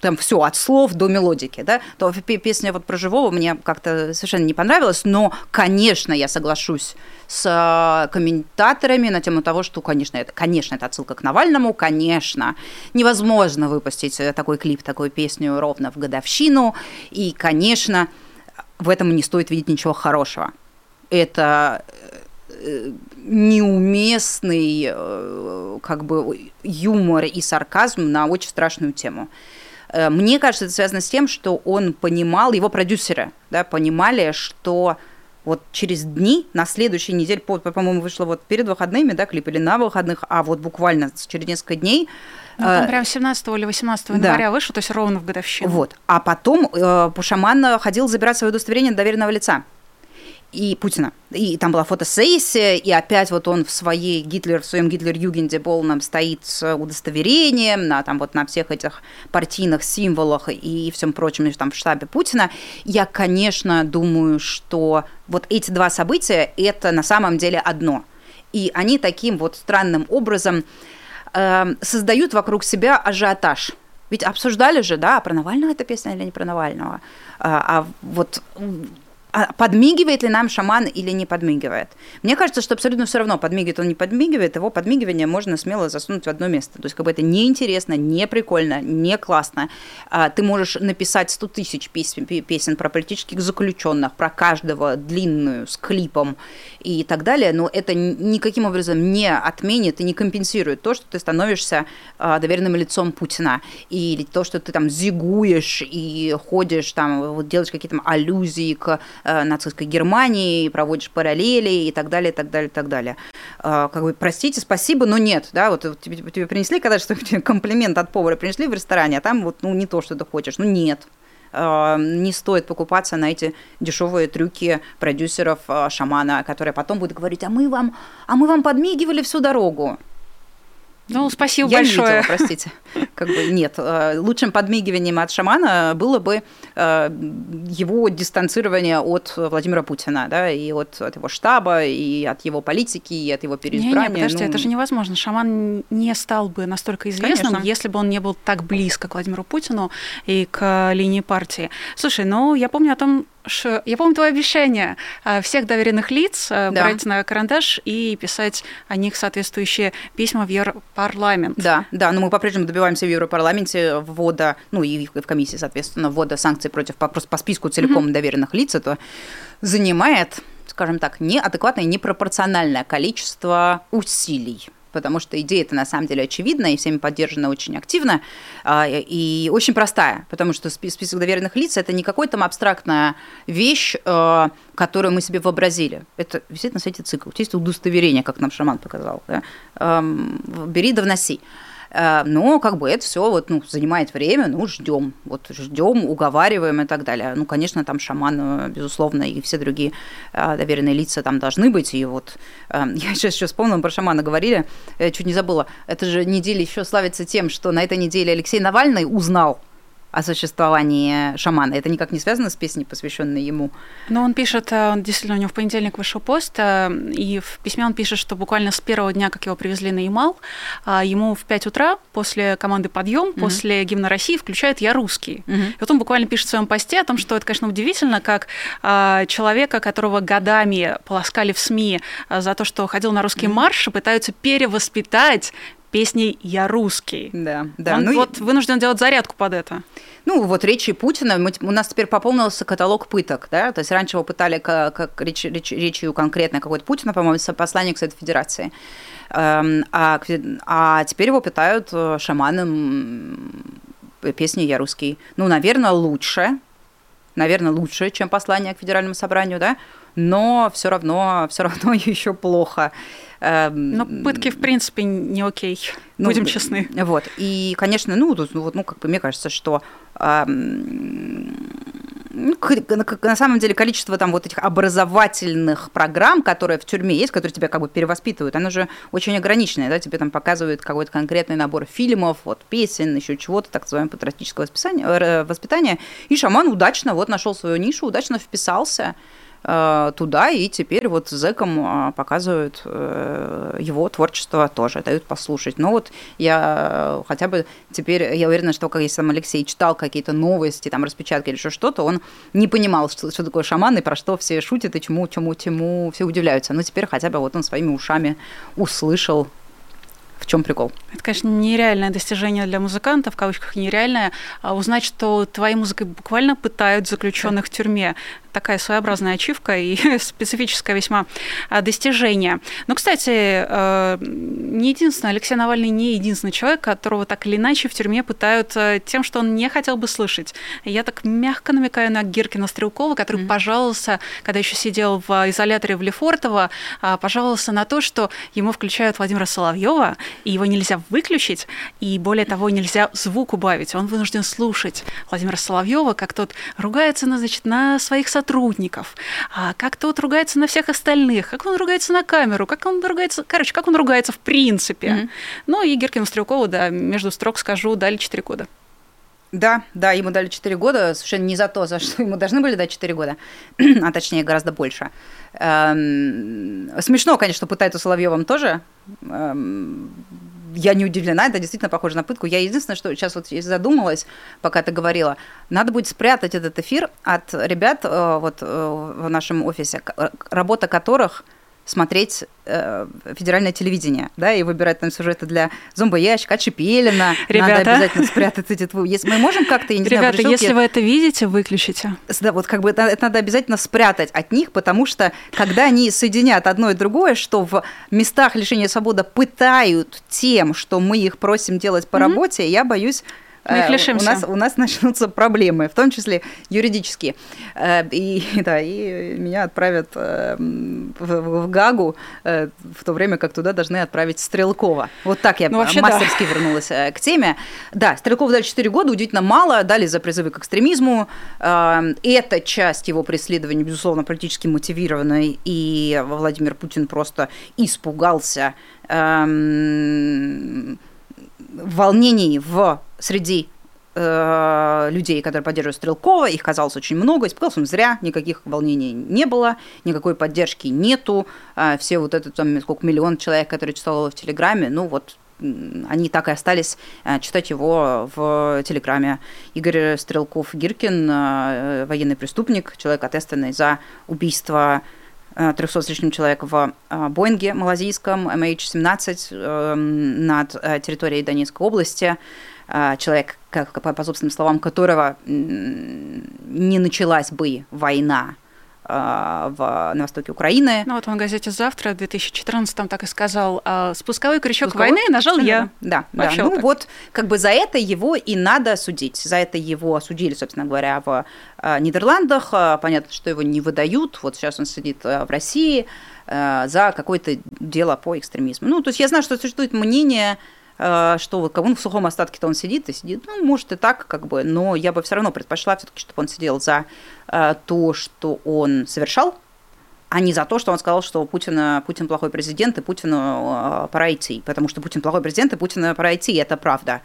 там все от слов до мелодики, да, то песня вот про живого мне как-то совершенно не понравилась, но, конечно, я соглашусь с э, комментаторами на тему того, что, конечно, это, конечно, это отсылка к Навальному, конечно, невозможно выпустить э, такой клип, такую песню ровно в годовщину, и, конечно, в этом не стоит видеть ничего хорошего. Это э, неуместный как бы юмор и сарказм на очень страшную тему. Э, мне кажется, это связано с тем, что он понимал, его продюсеры да, понимали, что вот через дни, на следующей неделе, по- по-моему, вышло вот перед выходными, да, клип или на выходных, а вот буквально через несколько дней. Ну, там э, прям 17 или 18 января да. вышел, то есть ровно в годовщину. Вот. А потом э, Пушаман ходил забирать свое удостоверение доверенного лица и Путина. И там была фотосессия, и опять вот он в своей Гитлер, в своем Гитлер-Югенде полном стоит с удостоверением на, там, вот на всех этих партийных символах и всем прочем, там в штабе Путина. Я, конечно, думаю, что вот эти два события – это на самом деле одно. И они таким вот странным образом э, создают вокруг себя ажиотаж. Ведь обсуждали же, да, про Навального эта песня или не про Навального. А, а вот а подмигивает ли нам шаман или не подмигивает? Мне кажется, что абсолютно все равно, подмигивает он, не подмигивает, его подмигивание можно смело засунуть в одно место. То есть, как бы это неинтересно, не прикольно, не классно. А, ты можешь написать 100 тысяч песен, песен про политических заключенных, про каждого длинную, с клипом и так далее, но это никаким образом не отменит и не компенсирует то, что ты становишься а, доверенным лицом Путина, или то, что ты там зигуешь и ходишь там, вот делаешь какие-то аллюзии к нацистской Германии, проводишь параллели и так далее, и так далее, и так далее. Э, как бы, простите, спасибо, но нет, да, вот тебе, тебе принесли, когда что комплимент от повара принесли в ресторане, а там вот, ну, не то, что ты хочешь, ну, нет, э, не стоит покупаться на эти дешевые трюки продюсеров шамана, которые потом будут говорить, а мы вам, а мы вам подмигивали всю дорогу. Ну, спасибо я большое. Не видела, простите. Как бы нет. Э, лучшим подмигиванием от шамана было бы э, его дистанцирование от Владимира Путина, да, и от, от его штаба, и от его политики, и от его переизбрания. Не, не, подожди, ну... это же невозможно. Шаман не стал бы настолько известным, Конечно. если бы он не был так близко к Владимиру Путину и к линии партии. Слушай, ну, я помню о том, я помню твое обещание э, всех доверенных лиц да. брать на карандаш и писать о них соответствующие письма в Европарламент. Да, да, но мы по-прежнему добиваемся в Европарламенте ввода, ну и в комиссии, соответственно, ввода санкций против по, просто по списку целиком mm-hmm. доверенных лиц, это занимает, скажем так, неадекватное, непропорциональное количество усилий потому что идея это на самом деле очевидна и всеми поддержана очень активно а, и очень простая, потому что список доверенных лиц это не какая-то там абстрактная вещь, а, которую мы себе вообразили. Это висит на сайте цикл. Есть удостоверение, как нам шаман показал. Да? Бери да вноси. Э, но как бы это все вот, ну, занимает время, ну, ждем, вот ждем, уговариваем и так далее. Ну, конечно, там шаман, э, безусловно, и все другие э, доверенные лица там должны быть. И вот я сейчас еще вспомнила, про шамана говорили, чуть не забыла. Это же неделя еще славится тем, что на этой неделе Алексей Навальный узнал о существовании шамана. Это никак не связано с песней, посвященной ему. Но он пишет, э, он действительно, у него в понедельник вышел пост, э, и в письме он пишет, что буквально с первого дня, как его привезли на Ямал, э, ему в 5 утра после команды «Подъем», mm-hmm. после гимна России включают «Я русский». Mm-hmm. И вот он буквально пишет в своем посте о том, что это, конечно, удивительно, как человека, которого годами полоскали в СМИ за то, что ходил на русские mm-hmm. марши, пытаются перевоспитать песней «Я русский». Да, да. Он ну, вот и... вынужден делать зарядку под это. Ну, вот речи Путина, мы, у нас теперь пополнился каталог пыток, да, то есть раньше его пытали как, как реч, реч, речью конкретно какой-то Путина, по-моему, посланник Совета Федерации, эм, а, а теперь его пытают э, шаманом песни «Я русский». Ну, наверное, лучше, наверное, лучше, чем послание к Федеральному собранию, да, но все равно, все равно еще плохо. Эм, но пытки, в принципе, не окей. Ну, Будем честны. Вот. И, конечно, ну, тут, вот, ну, как бы мне кажется, что эм, ну, на самом деле количество там вот этих образовательных программ, которые в тюрьме есть, которые тебя как бы перевоспитывают, оно же очень ограниченное, да, тебе там показывают какой-то конкретный набор фильмов, вот песен, еще чего-то, так называемое патриотическое воспитание, воспитание, и шаман удачно вот нашел свою нишу, удачно вписался, Э, туда, и теперь вот зэкам а, показывают э, его творчество тоже, дают послушать. Но вот я хотя бы теперь, я уверена, что как если там Алексей читал какие-то новости, там распечатки или еще что-то, он не понимал, что, что такое шаман и про что все шутят и чему, чему, чему все удивляются. Но теперь хотя бы вот он своими ушами услышал в чем прикол? Это, конечно, нереальное достижение для музыканта, в кавычках нереальное, а узнать, что твоей музыкой буквально пытают заключенных в тюрьме такая своеобразная ачивка и специфическое весьма а, достижение. Но, кстати, э, не единственный, Алексей Навальный не единственный человек, которого так или иначе в тюрьме пытают э, тем, что он не хотел бы слышать. Я так мягко намекаю на Гиркина Стрелкова, который mm-hmm. пожаловался, когда еще сидел в изоляторе в Лефортово, а, пожаловался на то, что ему включают Владимира Соловьева, и его нельзя выключить, и более того, нельзя звук убавить. Он вынужден слушать Владимира Соловьева, как тот ругается на, значит, на своих сотрудников, сотрудников, а как тот ругается на всех остальных, как он ругается на камеру, как он ругается, короче, как он ругается в принципе. Mm-hmm. Ну и Геркину Стрелкову, да, между строк скажу, дали 4 года. Да, да, ему дали 4 года, совершенно не за то, за что ему должны были дать 4 года, а точнее гораздо больше. Эм, смешно, конечно, пытаются Соловьевым тоже. Эм, я не удивлена, это действительно похоже на пытку. Я единственное, что сейчас вот задумалась, пока ты говорила, надо будет спрятать этот эфир от ребят э, вот э, в нашем офисе, работа которых – смотреть э, федеральное телевидение, да, и выбирать там сюжеты для зомбоящика, Чепелина. Ребята. Надо обязательно спрятать эти двое. Если мы можем как-то, я не Ребята, знаю, если вы это видите, выключите. Да, вот как бы это, это надо обязательно спрятать от них, потому что когда они соединят одно и другое, что в местах лишения свободы пытают тем, что мы их просим делать по mm-hmm. работе, я боюсь, мы их лишимся. У нас, у нас начнутся проблемы, в том числе юридические. Э, и, да, и меня отправят э, в, в Гагу э, в то время, как туда должны отправить Стрелкова. Вот так я ну, вообще, мастерски да. вернулась к теме. Да, Стрелкова дали 4 года, удивительно мало, дали за призывы к экстремизму. Эта часть его преследования, безусловно, политически мотивированная, и Владимир Путин просто испугался эм, волнений в среди э, людей, которые поддерживают Стрелкова, их казалось очень много, испугался он зря, никаких волнений не было, никакой поддержки нету, э, все вот этот там сколько миллион человек, которые читал его в Телеграме, ну вот они так и остались э, читать его в Телеграме. Игорь Стрелков-Гиркин, военный преступник, человек ответственный за убийство 300 с лишним человек в Боинге малазийском MH17 над территорией Донецкой области. человек, как, по собственным словам которого не началась бы война а, в, на востоке Украины. Ну вот он в газете «Завтра» в 2014 там так и сказал, а, спусковой крючок Спусковой? войны нажал я. Да, да. Ну так. вот, как бы за это его и надо судить. За это его осудили, собственно говоря, в а, Нидерландах. Понятно, что его не выдают. Вот сейчас он сидит в России за какое-то дело по экстремизму. Ну, то есть я знаю, что существует мнение что вот он в сухом остатке-то он сидит и сидит, ну, может и так, как бы, но я бы все равно предпочла все-таки, чтобы он сидел за Э, то, что он совершал, а не за то, что он сказал, что Путин, Путин плохой президент, и Путину э, пора идти. Потому что Путин плохой президент, и Путину пора идти, это правда.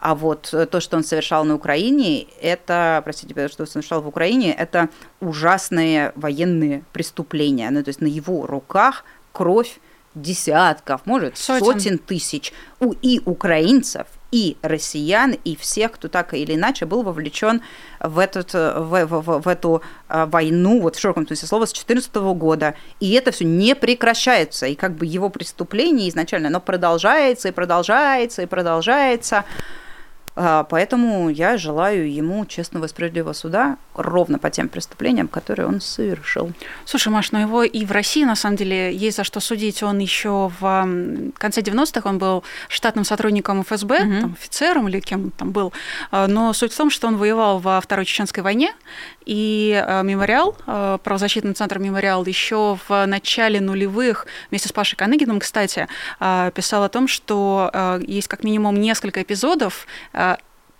А вот то, что он совершал на Украине, это, простите, что он совершал в Украине, это ужасные военные преступления. Ну, то есть на его руках кровь десятков, может, сотен, сотен тысяч у и украинцев, и россиян, и всех, кто так или иначе был вовлечен в, этот, в, в, в эту а, войну, вот в широком смысле слова, с 2014 года. И это все не прекращается. И как бы его преступление изначально, оно продолжается и продолжается и продолжается. А, поэтому я желаю ему честного и справедливого суда ровно по тем преступлениям, которые он совершил. Слушай, Маш, но его и в России, на самом деле, есть за что судить. Он еще в конце 90-х он был штатным сотрудником ФСБ, угу. там, офицером или кем он там был. А, но суть в том, что он воевал во Второй Чеченской войне, и а, мемориал, правозащитный центр мемориал еще в начале нулевых вместе с Пашей Каныгиным, кстати, писал о том, что есть как минимум несколько эпизодов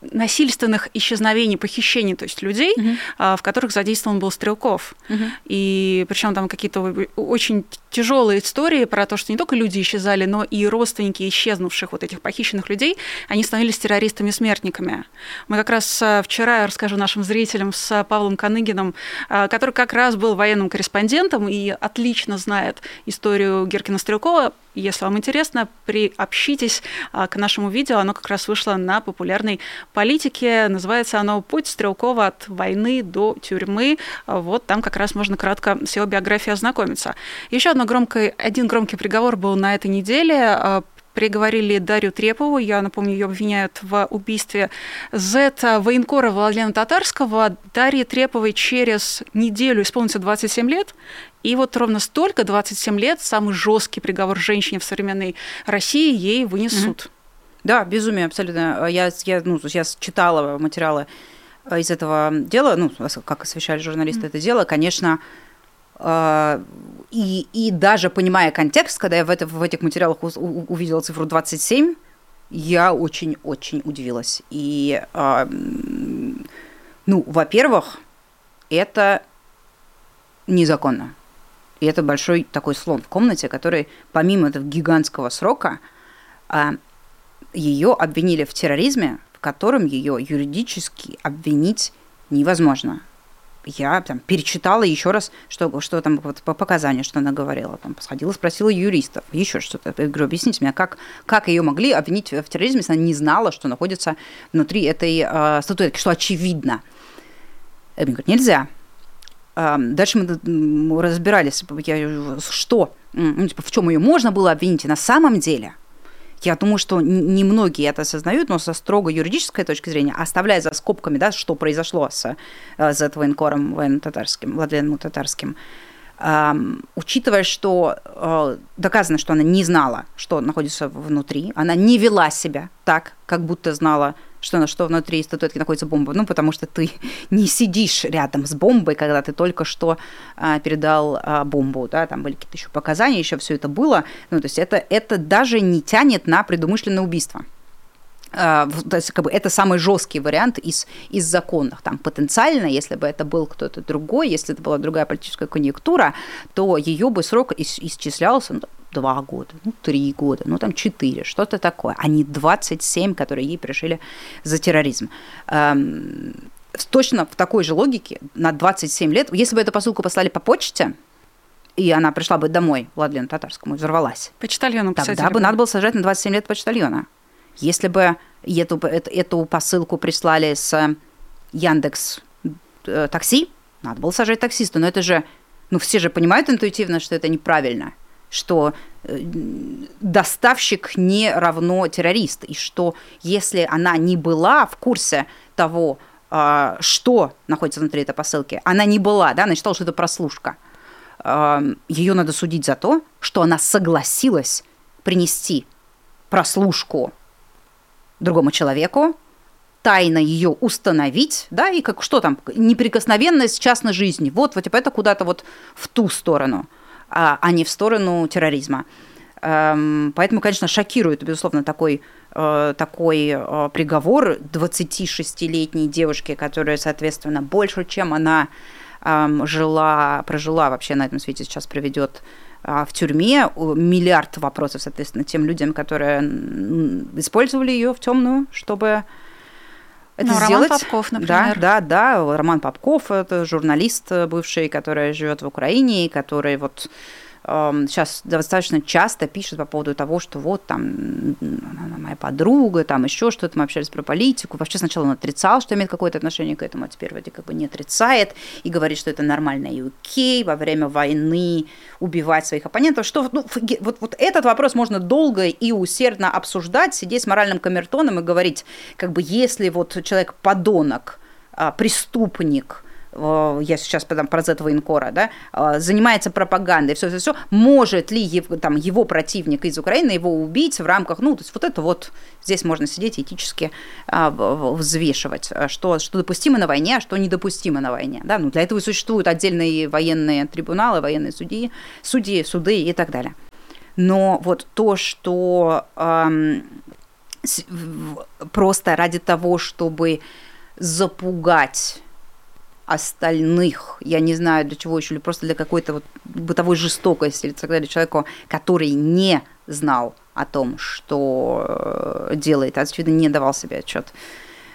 насильственных исчезновений, похищений, то есть людей, угу. в которых задействован был Стрелков. Угу. И причем там какие-то очень тяжелые истории про то, что не только люди исчезали, но и родственники исчезнувших вот этих похищенных людей, они становились террористами-смертниками. Мы как раз а, вчера, я расскажу нашим зрителям, с Павлом Каныгином, а, который как раз был военным корреспондентом и отлично знает историю Геркина Стрелкова, если вам интересно, приобщитесь а, к нашему видео. Оно как раз вышло на популярной политике. Называется оно «Путь Стрелкова от войны до тюрьмы». Вот там как раз можно кратко с его биографией ознакомиться. Еще одно громкое, один громкий приговор был на этой неделе а, приговорили Дарью Трепову, я напомню, ее обвиняют в убийстве Зета военкора Владлена Татарского. Дарье Треповой через неделю исполнится 27 лет, и вот ровно столько, 27 лет, самый жесткий приговор женщине в современной России ей вынесут. Mm-hmm. Да, безумие, абсолютно. Я, я, ну, я читала материалы из этого дела, ну, как освещали журналисты mm-hmm. это дело, конечно, э, и, и даже понимая контекст, когда я в, это, в этих материалах увидела цифру 27, я очень-очень удивилась. И, э, ну, во-первых, это незаконно. И это большой такой слон в комнате, который помимо этого гигантского срока, а, ее обвинили в терроризме, в котором ее юридически обвинить невозможно. Я там перечитала еще раз, что, что там вот, по показанию, что она говорила. Там посходила, спросила юристов, еще что-то. Я говорю, объясните мне, как, как ее могли обвинить в терроризме, если она не знала, что находится внутри этой э, статуэтки, что очевидно. Я говорю, нельзя. Дальше мы разбирались, что, ну, типа, в чем ее можно было обвинить. И на самом деле, я думаю, что немногие это осознают, но со строго юридической точки зрения, оставляя за скобками, да, что произошло с, э, с военкором военно-татарским, Владленом Татарским, Um, учитывая, что uh, доказано, что она не знала, что находится внутри, она не вела себя так, как будто знала, что, что внутри статуэтки находится бомба. Ну, потому что ты не сидишь рядом с бомбой, когда ты только что а, передал а, бомбу, да, там были какие-то еще показания, еще все это было. Ну, то есть это, это даже не тянет на предумышленное убийство. А, то есть, как бы, это самый жесткий вариант из, из законных. Там потенциально, если бы это был кто-то другой, если это была другая политическая конъюнктура, то ее бы срок ис- исчислялся ну, два года, ну, три года, ну, там четыре, что-то такое, а не 27, которые ей пришили за терроризм. Эм, точно в такой же логике на 27 лет, если бы эту посылку послали по почте, и она пришла бы домой, Владлену Татарскому, и взорвалась. Почтальону Тогда бы надо было сажать на 27 лет почтальона. Если бы эту, эту, посылку прислали с Яндекс э, такси, надо было сажать таксиста. Но это же, ну все же понимают интуитивно, что это неправильно. Что э, доставщик не равно террорист, и что если она не была в курсе того, а, что находится внутри этой посылки, она не была, да, она считала, что это прослушка, ее надо судить за то, что она согласилась принести прослушку другому человеку, тайно ее установить, да, и как что там, неприкосновенность частной жизни. Вот, вот типа это куда-то вот в ту сторону, а, а не в сторону терроризма. Эм, поэтому, конечно, шокирует, безусловно, такой, э, такой э, приговор 26-летней девушки, которая, соответственно, больше, чем она эм, жила, прожила вообще на этом свете, сейчас проведет а, в тюрьме, миллиард вопросов, соответственно, тем людям, которые использовали ее в темную, чтобы это ну, сделать. Роман Попков, например. Да, да, да. Роман Попков – это журналист бывший, который живет в Украине, который вот сейчас достаточно часто пишет по поводу того, что вот там моя подруга, там еще что-то, мы общались про политику. Вообще сначала он отрицал, что имеет какое-то отношение к этому, а теперь вроде как бы не отрицает и говорит, что это нормально и окей во время войны убивать своих оппонентов. Что ну, вот, вот этот вопрос можно долго и усердно обсуждать, сидеть с моральным камертоном и говорить, как бы если вот человек подонок, а, преступник – я сейчас там про Z военкора, да, занимается пропагандой, все, все, все, может ли его, там, его противник из Украины его убить в рамках, ну, то есть вот это вот здесь можно сидеть этически а, взвешивать, что, что допустимо на войне, а что недопустимо на войне, да, ну, для этого существуют отдельные военные трибуналы, военные судьи, судьи, суды и так далее. Но вот то, что эм, просто ради того, чтобы запугать остальных, я не знаю для чего еще, или просто для какой-то вот бытовой жестокости, или тогда для человека, который не знал о том, что э, делает, а, очевидно, не давал себе отчет.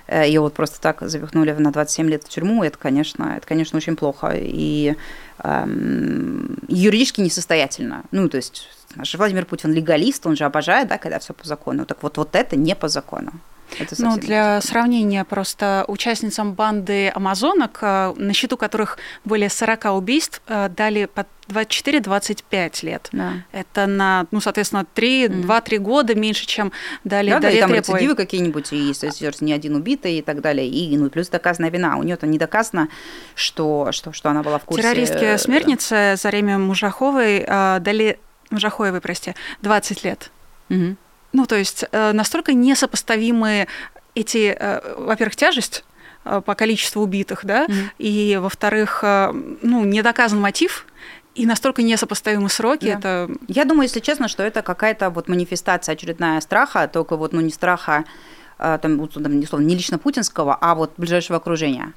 Э, Ее вот просто так запихнули на 27 лет в тюрьму, это, конечно, это, конечно, очень плохо. И эм, юридически несостоятельно. Ну, то есть наш Владимир Путин легалист, он же обожает, да, когда все по закону. Так вот, вот это не по закону. Это ну, для сравнения, просто участницам банды амазонок, э, на счету которых более 40 убийств, э, дали по 24-25 лет. Да. Это на, ну, соответственно, 3, mm. 2-3 года меньше, чем дали да, да, и там рецидивы какие-нибудь есть, то есть не один убитый и так далее, и ну, плюс доказанная вина. У нее то не доказано, что, что, что она была в курсе. Террористке смертнице Зареме Мужаховой э, дали, Мужахоевой, прости, 20 лет. Угу. Ну, то есть э, настолько несопоставимые эти, э, во-первых, тяжесть э, по количеству убитых, да, mm-hmm. и, во-вторых, ну, не доказан мотив, и настолько несопоставимы сроки, да. это... Я думаю, если честно, что это какая-то вот манифестация очередная страха, только вот, ну, не страха, там, не, словно, не лично путинского, а вот ближайшего окружения.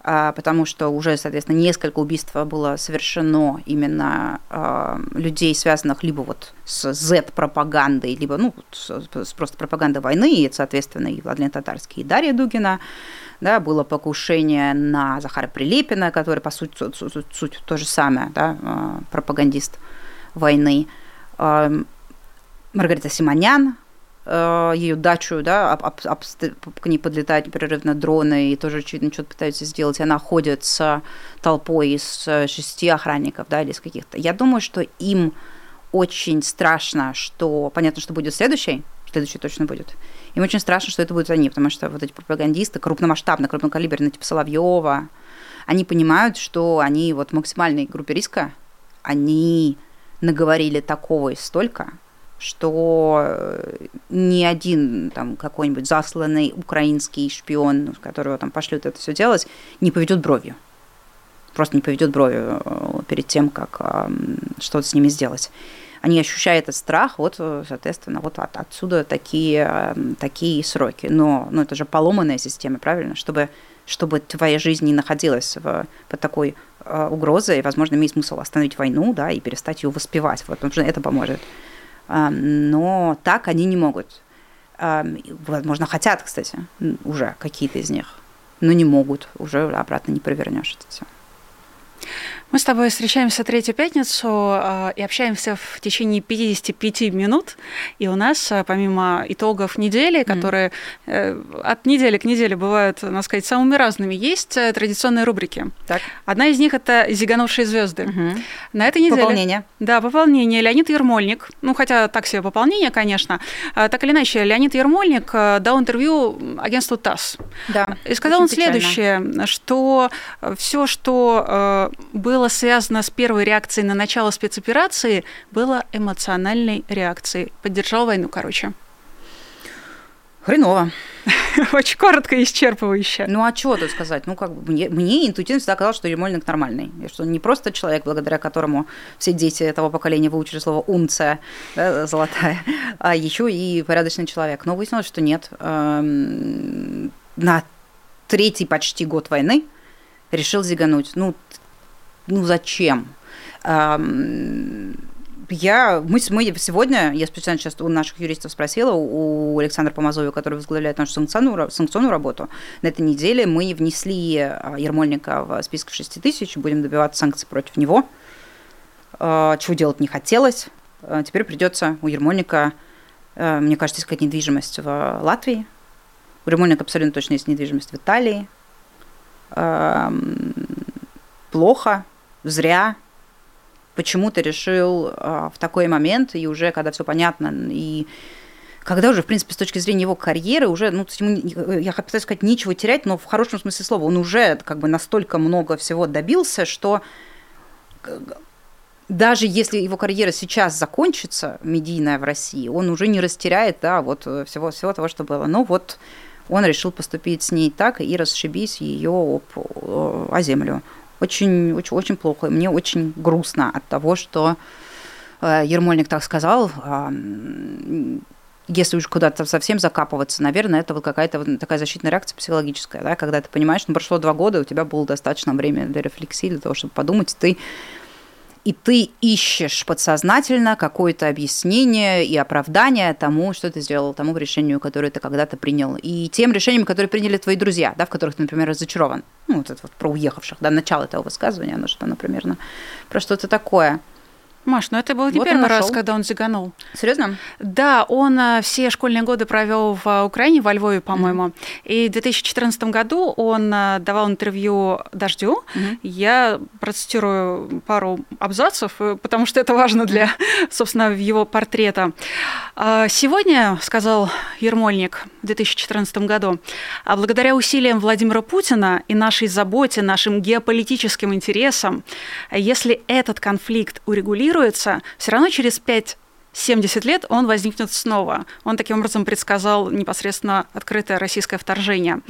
А, потому что уже, соответственно, несколько убийств было совершено именно а, людей, связанных либо вот с Z-пропагандой, либо ну, с просто пропагандой войны, и, соответственно, и Владимир Татарский, и Дарья Дугина. Да, было покушение на Захара Прилепина, который, по сути, суть, суть, суть то же самое, да, а, пропагандист войны. Маргарита Симонян, ее дачу, да, об, об, об, к ней подлетают непрерывно дроны и тоже очевидно что-то пытаются сделать. Она ходит с толпой из э, шести охранников, да, или из каких-то. Я думаю, что им очень страшно, что понятно, что будет следующий, следующий точно будет. Им очень страшно, что это будут они, потому что вот эти пропагандисты крупномасштабно, крупнокалиберные, типа Соловьева, они понимают, что они вот в максимальной группе риска, они наговорили такого и столько, что э, ни один там какой-нибудь засланный украинский шпион, которого там пошлют это все делать, не поведет бровью. Просто не поведет бровью э, перед тем, как что-то с ними сделать. Они ощущают этот страх, вот, соответственно, вот от, отсюда такие, такие сроки. Но ну, это же поломанная система, правильно? Чтобы, чтобы твоя жизнь не находилась в, под такой э, угрозой, возможно, имеет смысл остановить войну, да, и перестать ее воспевать. Вот, потому что это поможет но так они не могут. Возможно, хотят, кстати, уже какие-то из них, но не могут, уже обратно не провернешь это все. Мы с тобой встречаемся третью пятницу э, и общаемся в течение 55 минут. И у нас, э, помимо итогов недели, которые э, от недели к неделе бывают, надо сказать, самыми разными, есть э, традиционные рубрики. Так. Одна из них это «Зиганувшие звезды». Мгм. На этой неделе... Пополнение. Да, пополнение. Леонид Ермольник, ну хотя так себе пополнение, конечно. А, Так или иначе, Леонид Ермольник э, дал интервью агентству ТАСС. Да. И сказал он Очень печально. следующее, что все, что э, было связано с первой реакцией на начало спецоперации, было эмоциональной реакцией. Поддержал войну, короче. Хреново. Очень коротко и исчерпывающе. Ну а чего тут сказать? Ну, как бы мне, мне интуитивно всегда казалось, что Ермольник нормальный. И что он не просто человек, благодаря которому все дети этого поколения выучили слово унция, да, золотая, а еще и порядочный человек. Но выяснилось, что нет. Эм, На третий почти год войны решил зигануть. Ну, ну зачем? Я, мы, мы сегодня, я специально сейчас у наших юристов спросила, у Александра Помазоева, который возглавляет нашу санкционную, санкционную работу, на этой неделе мы внесли а, Ермольника в список 6 тысяч, будем добиваться санкций против него, А, чего делать не хотелось. А, Теперь придется у Ермольника, мне кажется, искать недвижимость в Латвии. У Ермольника абсолютно точно есть недвижимость в Италии. Плохо, зря, почему ты решил а, в такой момент, и уже когда все понятно, и когда уже, в принципе, с точки зрения его карьеры, уже, ну, ему, не- я пытаюсь сказать, нечего терять, но в хорошем смысле слова, он уже как бы настолько много всего добился, что даже если его карьера сейчас закончится, медийная в России, он уже не растеряет, да, вот э, всего, всего того, что было. Но вот он решил поступить с ней так и расшибись ее об, э, о землю. Очень, очень, очень плохо. И Мне очень грустно от того, что э, Ермольник так сказал. Если уж куда-то совсем закапываться, наверное, это вот какая-то вот такая защитная реакция психологическая, да, когда ты понимаешь, ну, прошло два года, у тебя было достаточно времени для рефлексии, для того, чтобы подумать, и ты и ты ищешь подсознательно какое-то объяснение и оправдание тому, что ты сделал, тому решению, которое ты когда-то принял, и тем решениям, которые приняли твои друзья, да, в которых ты, например, разочарован. Ну, вот это вот про уехавших, да, начало этого высказывания, оно что, оно примерно про что-то такое. Маш, ну это был не Вот первый раз, когда он зиганул. Серьезно? Да, он а, все школьные годы провел в а, Украине, во Львове, по-моему. И в 2014 году он а, давал интервью «Дождю». Мгм. Я процитирую пару абзацев, э, потому что это важно для, собственно, его портрета. А, Сегодня, сказал Ермольник в 2014 году, «а благодаря усилиям Владимира Путина и нашей заботе, нашим геополитическим интересам, если этот конфликт урегулируется, все равно через пять 70 лет он возникнет снова. Он таким образом предсказал непосредственно открытое российское вторжение.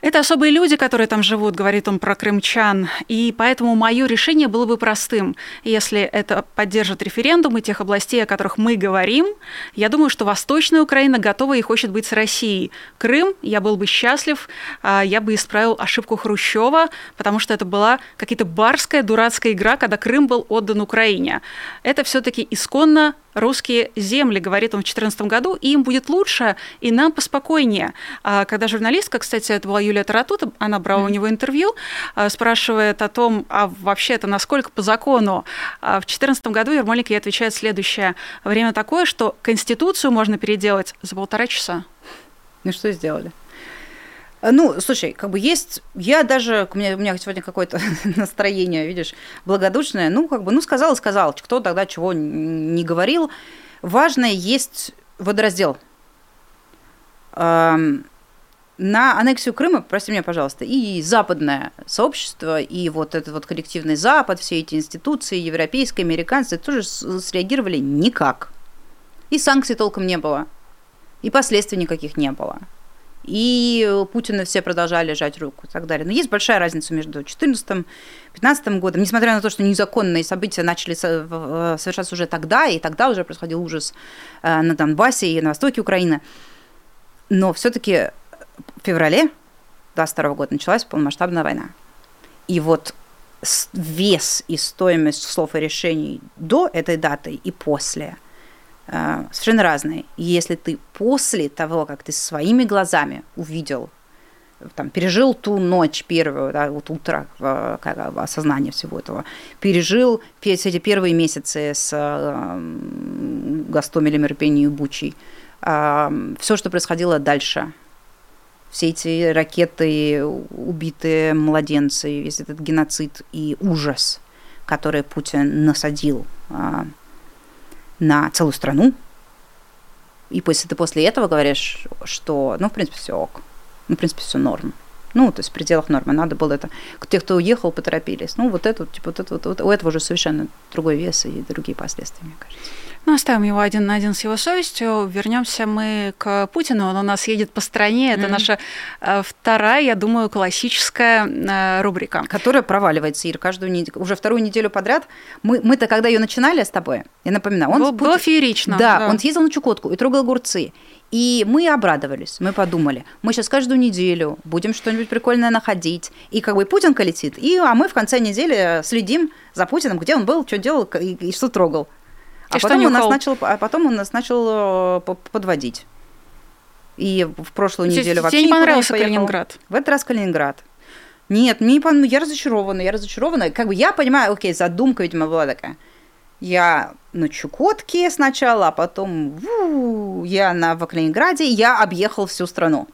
Это особые люди, которые там живут, говорит он про крымчан, и поэтому мое решение было бы простым. Если это поддержит референдумы тех областей, о которых мы говорим, я думаю, что Восточная Украина готова и хочет быть с Россией. Крым, я был бы счастлив, а, я бы исправил ошибку Хрущева, потому что это была какая-то барская, дурацкая игра, когда Крым был отдан Украине. Это все-таки исконно русские земли, говорит он в 2014 году, и им будет лучше, и нам поспокойнее. А Когда журналистка, кстати, это была Юлия Таратута, она брала у него интервью, а, спрашивает о том, а вообще это насколько по закону. А В 2014 году Ермолик ей отвечает следующее. Время такое, что Конституцию можно переделать за полтора часа. Ну что сделали? А, Ну, слушай, как бы есть, я даже, у меня, у меня сегодня какое-то настроение, видишь, благодушное, ну, как бы, ну, сказал и сказал, кто тогда чего не говорил. Важное есть водораздел. На аннексию Крыма, прости меня, пожалуйста, и западное сообщество, и вот этот вот коллективный Запад, все эти институции, европейские, американцы, тоже среагировали никак. И санкций толком не было, и последствий никаких не было. И Путина все продолжали жать руку и так далее. Но есть большая разница между 2014 2015 годом, несмотря на то, что незаконные события начали совершаться уже тогда, и тогда уже происходил ужас э, на Донбассе и на востоке Украины. Но все-таки в феврале 22 года началась полномасштабная война. И вот вес и стоимость слов и решений до этой даты и после совершенно разные. И если ты после того, как ты своими глазами увидел там, пережил ту ночь первую, да, вот утро как, осознание всего этого, пережил эти первые месяцы с э, Гастомелем, Ирпением и Бучей, э, все, что происходило дальше, все эти ракеты, убитые младенцы, весь этот геноцид и ужас, который Путин насадил э, на целую страну, и после, ты после этого говоришь, что, ну, в принципе, все ок. Ну, в принципе, все норм. Ну, то есть в пределах нормы. Надо было это... Те, кто уехал, поторопились. Ну, вот это, типа, вот это, вот, вот, у этого уже совершенно другой вес и другие последствия, мне кажется. Ну, оставим его один на один с его совестью. Вернемся мы к Путину. Он у нас едет по стране. Это mm-hmm. наша э, вторая, я думаю, классическая э, рубрика. Которая проваливается, Ир, каждую неделю. Уже вторую неделю подряд. Мы, мы-то, когда ее начинали с тобой, я напоминаю, он... Было, Путин... было феерично. Да, да, он съездил на Чукотку и трогал огурцы. И мы обрадовались, мы подумали, мы сейчас каждую неделю будем что-нибудь прикольное находить. И как бы Путинка летит, и, а мы в конце недели следим за Путиным, где он был, что делал и, и что трогал. А, потом он нас начал, а потом он нас начал э, подводить. И в прошлую Здесь неделю вообще не понравился не Калининград? В этот раз Калининград. Нет, мне, я разочарована, я разочарована. Как бы я понимаю, окей, задумка, видимо, была такая. Я на Чукотке сначала, а потом ву, я на, в Калининграде, я объехал всю страну.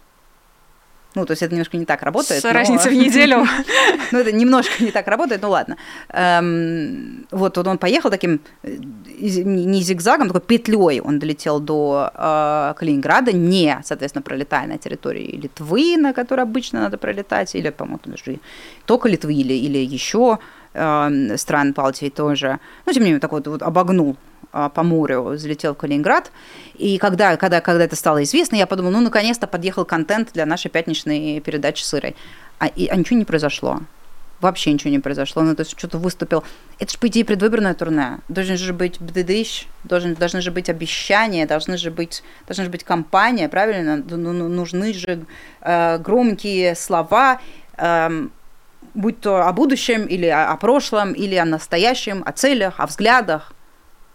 Ну, то есть это немножко не так работает. С но... разницей в неделю. ну, это немножко не так работает, ну ладно. Эм, вот, он поехал таким, э, не зигзагом, такой петлей он долетел до э, Калининграда, не, соответственно, пролетая на территории Литвы, на которой обычно надо пролетать, или, по-моему, даже только Литвы, или, или еще э, стран Балтии тоже. Ну, тем не менее, такой вот, вот обогнул по морю залетел в Калининград. И когда, когда, когда это стало известно, я подумала, ну, наконец-то подъехал контент для нашей пятничной передачи с Ирой. А, и, а ничего не произошло. Вообще ничего не произошло. Ну, то есть что-то выступил. Это же, по идее, предвыборное турне. Должен же быть бдыдыщ, должен, должны же быть обещания, должны же быть, должна же быть компания, правильно? Ну, ну, нужны же э, громкие слова, э, будь то о будущем или о, о прошлом, или о настоящем, о целях, о взглядах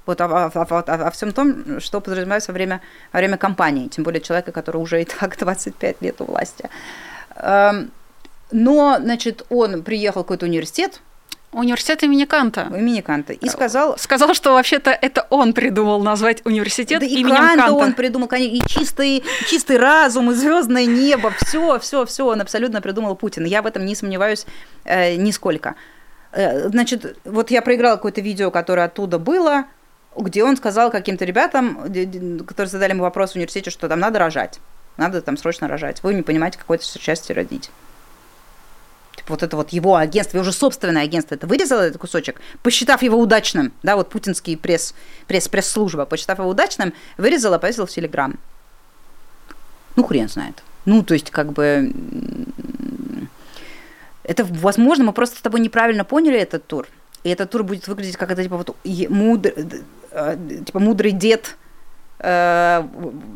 вот о, о, о, о, всем том, что подразумевается во время, во время кампании, тем более человека, который уже и так 25 лет у власти. Эм, но, значит, он приехал в какой-то университет, Университет имени Канта. Имени Канта. И сказал... Сказал, что вообще-то это он придумал назвать университет да именем Канта. Канта. он придумал, и чистый, чистый разум, и звездное небо. Все, все, все он абсолютно придумал Путин. Я в этом не сомневаюсь э, нисколько. Э, значит, вот я проиграла какое-то видео, которое оттуда было где он сказал каким-то ребятам, которые задали ему вопрос в университете, что там надо рожать, надо там срочно рожать. Вы не понимаете, какое-то счастье родить. Типа вот это вот его агентство, его уже собственное агентство, это вырезало этот кусочек, посчитав его удачным, да, вот путинский пресс, пресс, пресс-служба, посчитав его удачным, вырезала, повесила в Телеграм. Ну, хрен знает. Ну, то есть, как бы... Это, возможно, мы просто с тобой неправильно поняли этот тур. И этот тур будет выглядеть как это, типа, вот мудр, типа мудрый дед, э,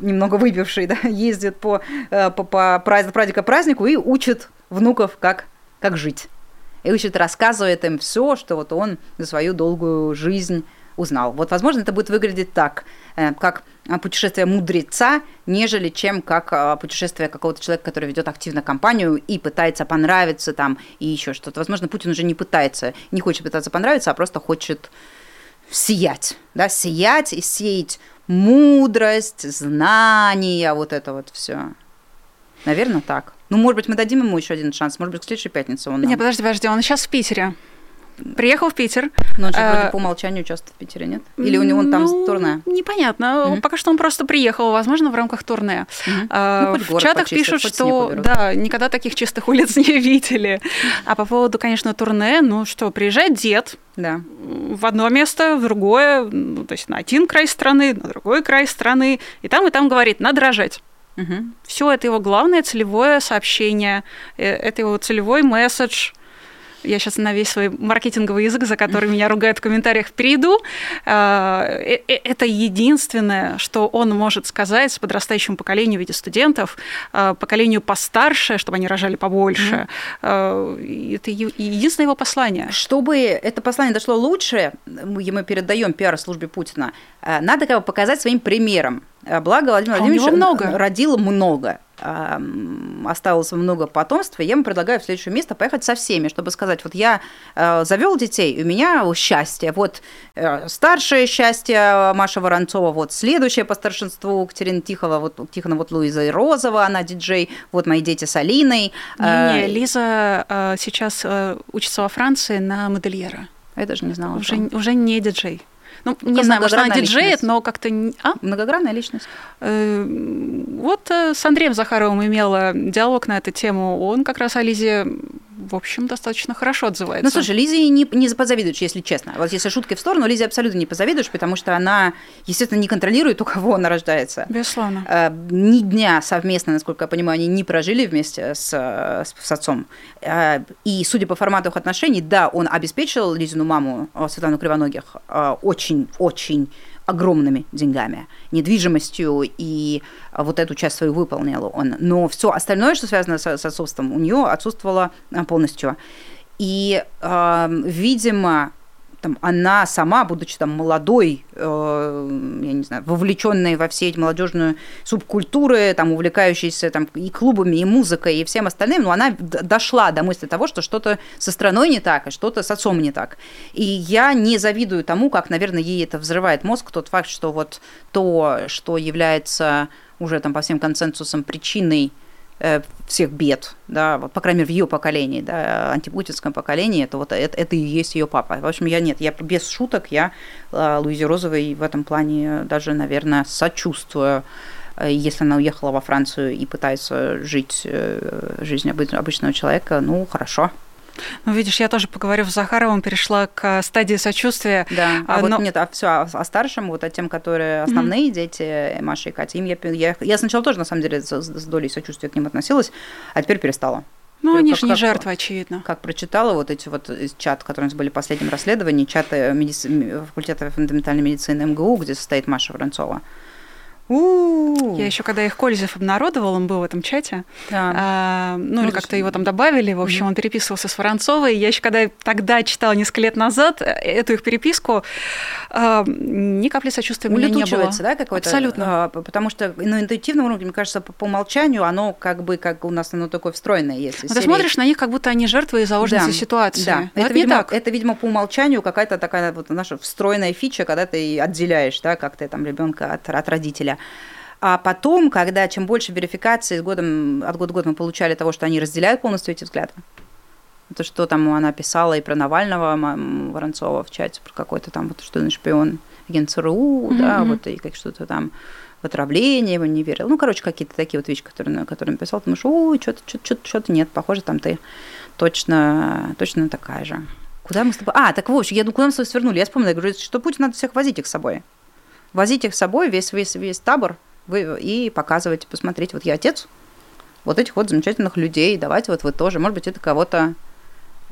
немного выпивший, да, ездит по, э, по, по праздника празднику и учит внуков, как, как жить. И учит, рассказывает им все, что вот он за свою долгую жизнь узнал. Вот, возможно, это будет выглядеть так, как путешествие мудреца, нежели чем как путешествие какого-то человека, который ведет активно кампанию и пытается понравиться там и еще что-то. Возможно, Путин уже не пытается, не хочет пытаться понравиться, а просто хочет сиять, да, сиять и сеять мудрость, знания, вот это вот все. Наверное, так. Ну, может быть, мы дадим ему еще один шанс. Может быть, к следующей пятнице он. Нам... Не, подожди, подожди, он сейчас в Питере. Приехал в Питер. Но он же вроде э, по умолчанию участвует в Питере, нет? Или у него он там ну, турне? Непонятно. Угу. Пока что он просто приехал, возможно, в рамках турне. Угу. А, ну, в чатах пишут, что да, никогда таких чистых улиц не видели. А по поводу, конечно, турне, ну что, приезжает дед, да. в одно место, в другое, ну, то есть на один край страны, на другой край страны, и там и там говорит, надо рожать. Угу. Все это его главное целевое сообщение, э, это его целевой месседж – я сейчас на весь свой маркетинговый язык, за который меня ругают в комментариях, перейду. А, э, э, это единственное, что он может сказать подрастающему поколению в виде студентов, а, поколению постарше, чтобы они рожали побольше. Mm-hmm. Это единственное его послание. Чтобы это послание дошло лучше, мы передаем пиар-службе Путина, надо как бы показать своим примером. Благо Владимир а Владимирович много. родил много. Осталось много потомства, я ему предлагаю в следующее место поехать со всеми, чтобы сказать, вот я э, завел детей, у меня счастье, вот э, старшее счастье Маша Воронцова, вот следующее по старшинству Катерина Тихова, вот Тихона, вот Луиза Розова, она диджей, вот мои дети с Алиной. Не, не Лиза сейчас учится во Франции на модельера. Я даже не знала. Уже, уже не диджей. Ну, не знаю, может, она диджеет, но как-то... А? Многогранная личность. Э, вот э, с Андреем Захаровым имела диалог на эту тему. Он как раз о Лизе в общем, достаточно хорошо отзывается. Ну, слушай, Лизе не, не позавидуешь, если честно. Вот если шутки в сторону, Лизе абсолютно не позавидуешь, потому что она, естественно, не контролирует, у кого она рождается. Безусловно. Э, ни дня совместно, насколько я понимаю, они не прожили вместе с, с, с отцом. Э, и, судя по формату их отношений, да, он обеспечил Лизину маму, э, Светлану Кривоногих, очень-очень огромными деньгами, недвижимостью, и вот эту часть свою выполнил он. Но все остальное, что связано с, с отцовством, у нее отсутствовало а, полностью. И, э, видимо, там, она сама, будучи там молодой, э, я не знаю, вовлеченной во все эти молодежные субкультуры, там, увлекающейся там, и клубами, и музыкой, и всем остальным, но она дошла до мысли того, что что-то со страной не так, и что-то с отцом не так. И я не завидую тому, как, наверное, ей это взрывает мозг, тот факт, что вот то, что является уже там по всем консенсусам причиной всех бед, да, вот, по крайней мере, в ее поколении, да, антипутинском поколении, это вот это, это и есть ее папа. В общем, я нет, я без шуток, я э, Луизе Розовой в этом плане даже, наверное, сочувствую э, если она уехала во Францию и пытается жить жизнью обычного человека, ну, хорошо, ну, видишь, я тоже, поговорив с Захаровым, перешла к стадии сочувствия. Да, а, а но... вот нет, а все, а о старшем, вот о тем, которые основные mm-hmm. дети Маши и Кати, им я, я, я сначала тоже, на самом деле, с, с долей сочувствия к ним относилась, а теперь перестала. Ну, они же не жертвы, очевидно. Как прочитала вот эти вот чат, которые у нас были в последнем расследовании, чаты медици... факультета фундаментальной медицины МГУ, где состоит Маша Воронцова. У-у-у. Я еще когда их Кользев обнародовал, он был в этом чате. Да. А, ну, ну, или как-то его там добавили. В общем, mm-hmm. он переписывался с Воронцовой. Я еще когда тогда читала несколько лет назад э, эту их переписку, а, ни капли сочувствия меня не было. да, какой-то? Абсолютно. А, потому что на ну, интуитивном уровне, мне кажется, по, по умолчанию оно как бы как у нас оно такое встроенное есть. Ты смотришь на них, как будто они жертвы и заложницы да. ситуации. Да. это, это, видимо, так. это, видимо, по умолчанию какая-то такая вот наша встроенная фича, когда ты отделяешь, да, как ты там ребенка от, от родителя. А потом, когда чем больше верификации годом, от года в год мы получали того, что они разделяют полностью эти взгляды, то, что там она писала и про Навального Воронцова в чате, про какой-то там, вот что он шпион, агент ЦРУ, mm-hmm. да, вот и как что-то там в отравление его не верил. Ну, короче, какие-то такие вот вещи, которые, которые написал, ты думаешь, ой, что-то, что-то, что-то нет, похоже, там ты точно, точно такая же. Куда мы с тобой? А, так в общем, я думаю, куда мы с тобой свернули? Я вспомнила, я говорю, что Путин надо всех возить их с собой возить их с собой, весь, весь, весь табор, вы, и показывать, посмотреть, вот я отец вот этих вот замечательных людей, давайте вот вы тоже, может быть, это кого-то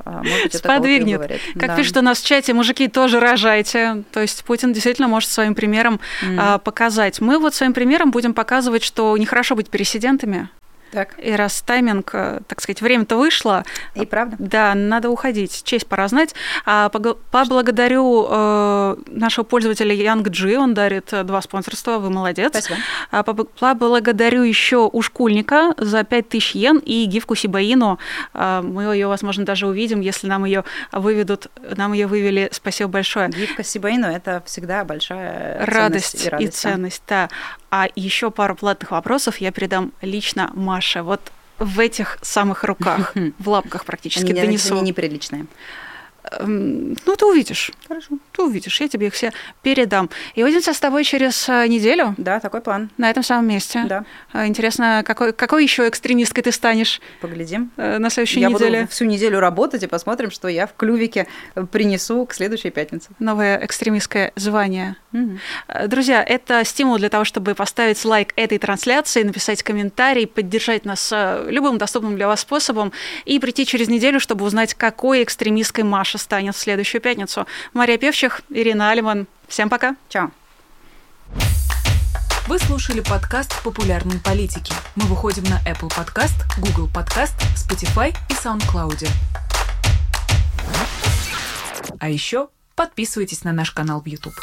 а, может быть, сподвигнет. Как да. пишут у нас в чате, мужики тоже рожайте. То есть Путин действительно может своим примером mm. показать. Мы вот своим примером будем показывать, что нехорошо быть пересидентами. Так. И раз тайминг, э, так сказать, время-то вышло. И правда. Да, надо уходить. Честь пора знать. А, поблагодарю э, нашего пользователя Янг Джи, он дарит э, два спонсорства, вы молодец. Спасибо. А, поблагодарю еще Ушкульника за 5000 йен и гифку Сибаину. А, мы ее, возможно, даже увидим, если нам ее выведут, нам ее вывели. Спасибо большое. Гифка Сибаину – это всегда большая радость ценность и, радость, и ценность. Да. А еще пару платных вопросов я передам лично Маше. Вот в этих самых руках, в лапках практически они, донесу. Они неприличные. Эм, ну, ты увидишь. Хорошо. Ты увидишь, я тебе их все передам. И увидимся с тобой через э, неделю. Да, такой план. На этом самом месте. Да. Э, интересно, какой, какой еще экстремисткой ты станешь? Поглядим. Э, на следующей я неделе. Я буду всю неделю работать и посмотрим, что я в клювике принесу к следующей пятнице. Новое экстремистское звание. Угу. Друзья, это стимул для того, чтобы поставить лайк этой трансляции, написать комментарий, поддержать нас любым доступным для вас способом и прийти через неделю, чтобы узнать, какой экстремистской Маша станет в следующую пятницу. Мария Певчих, Ирина Алиман. Всем пока. Чао. Вы слушали подкаст «Популярные политики». Мы выходим на Apple Podcast, Google Podcast, Spotify и SoundCloud. А еще подписывайтесь на наш канал в YouTube.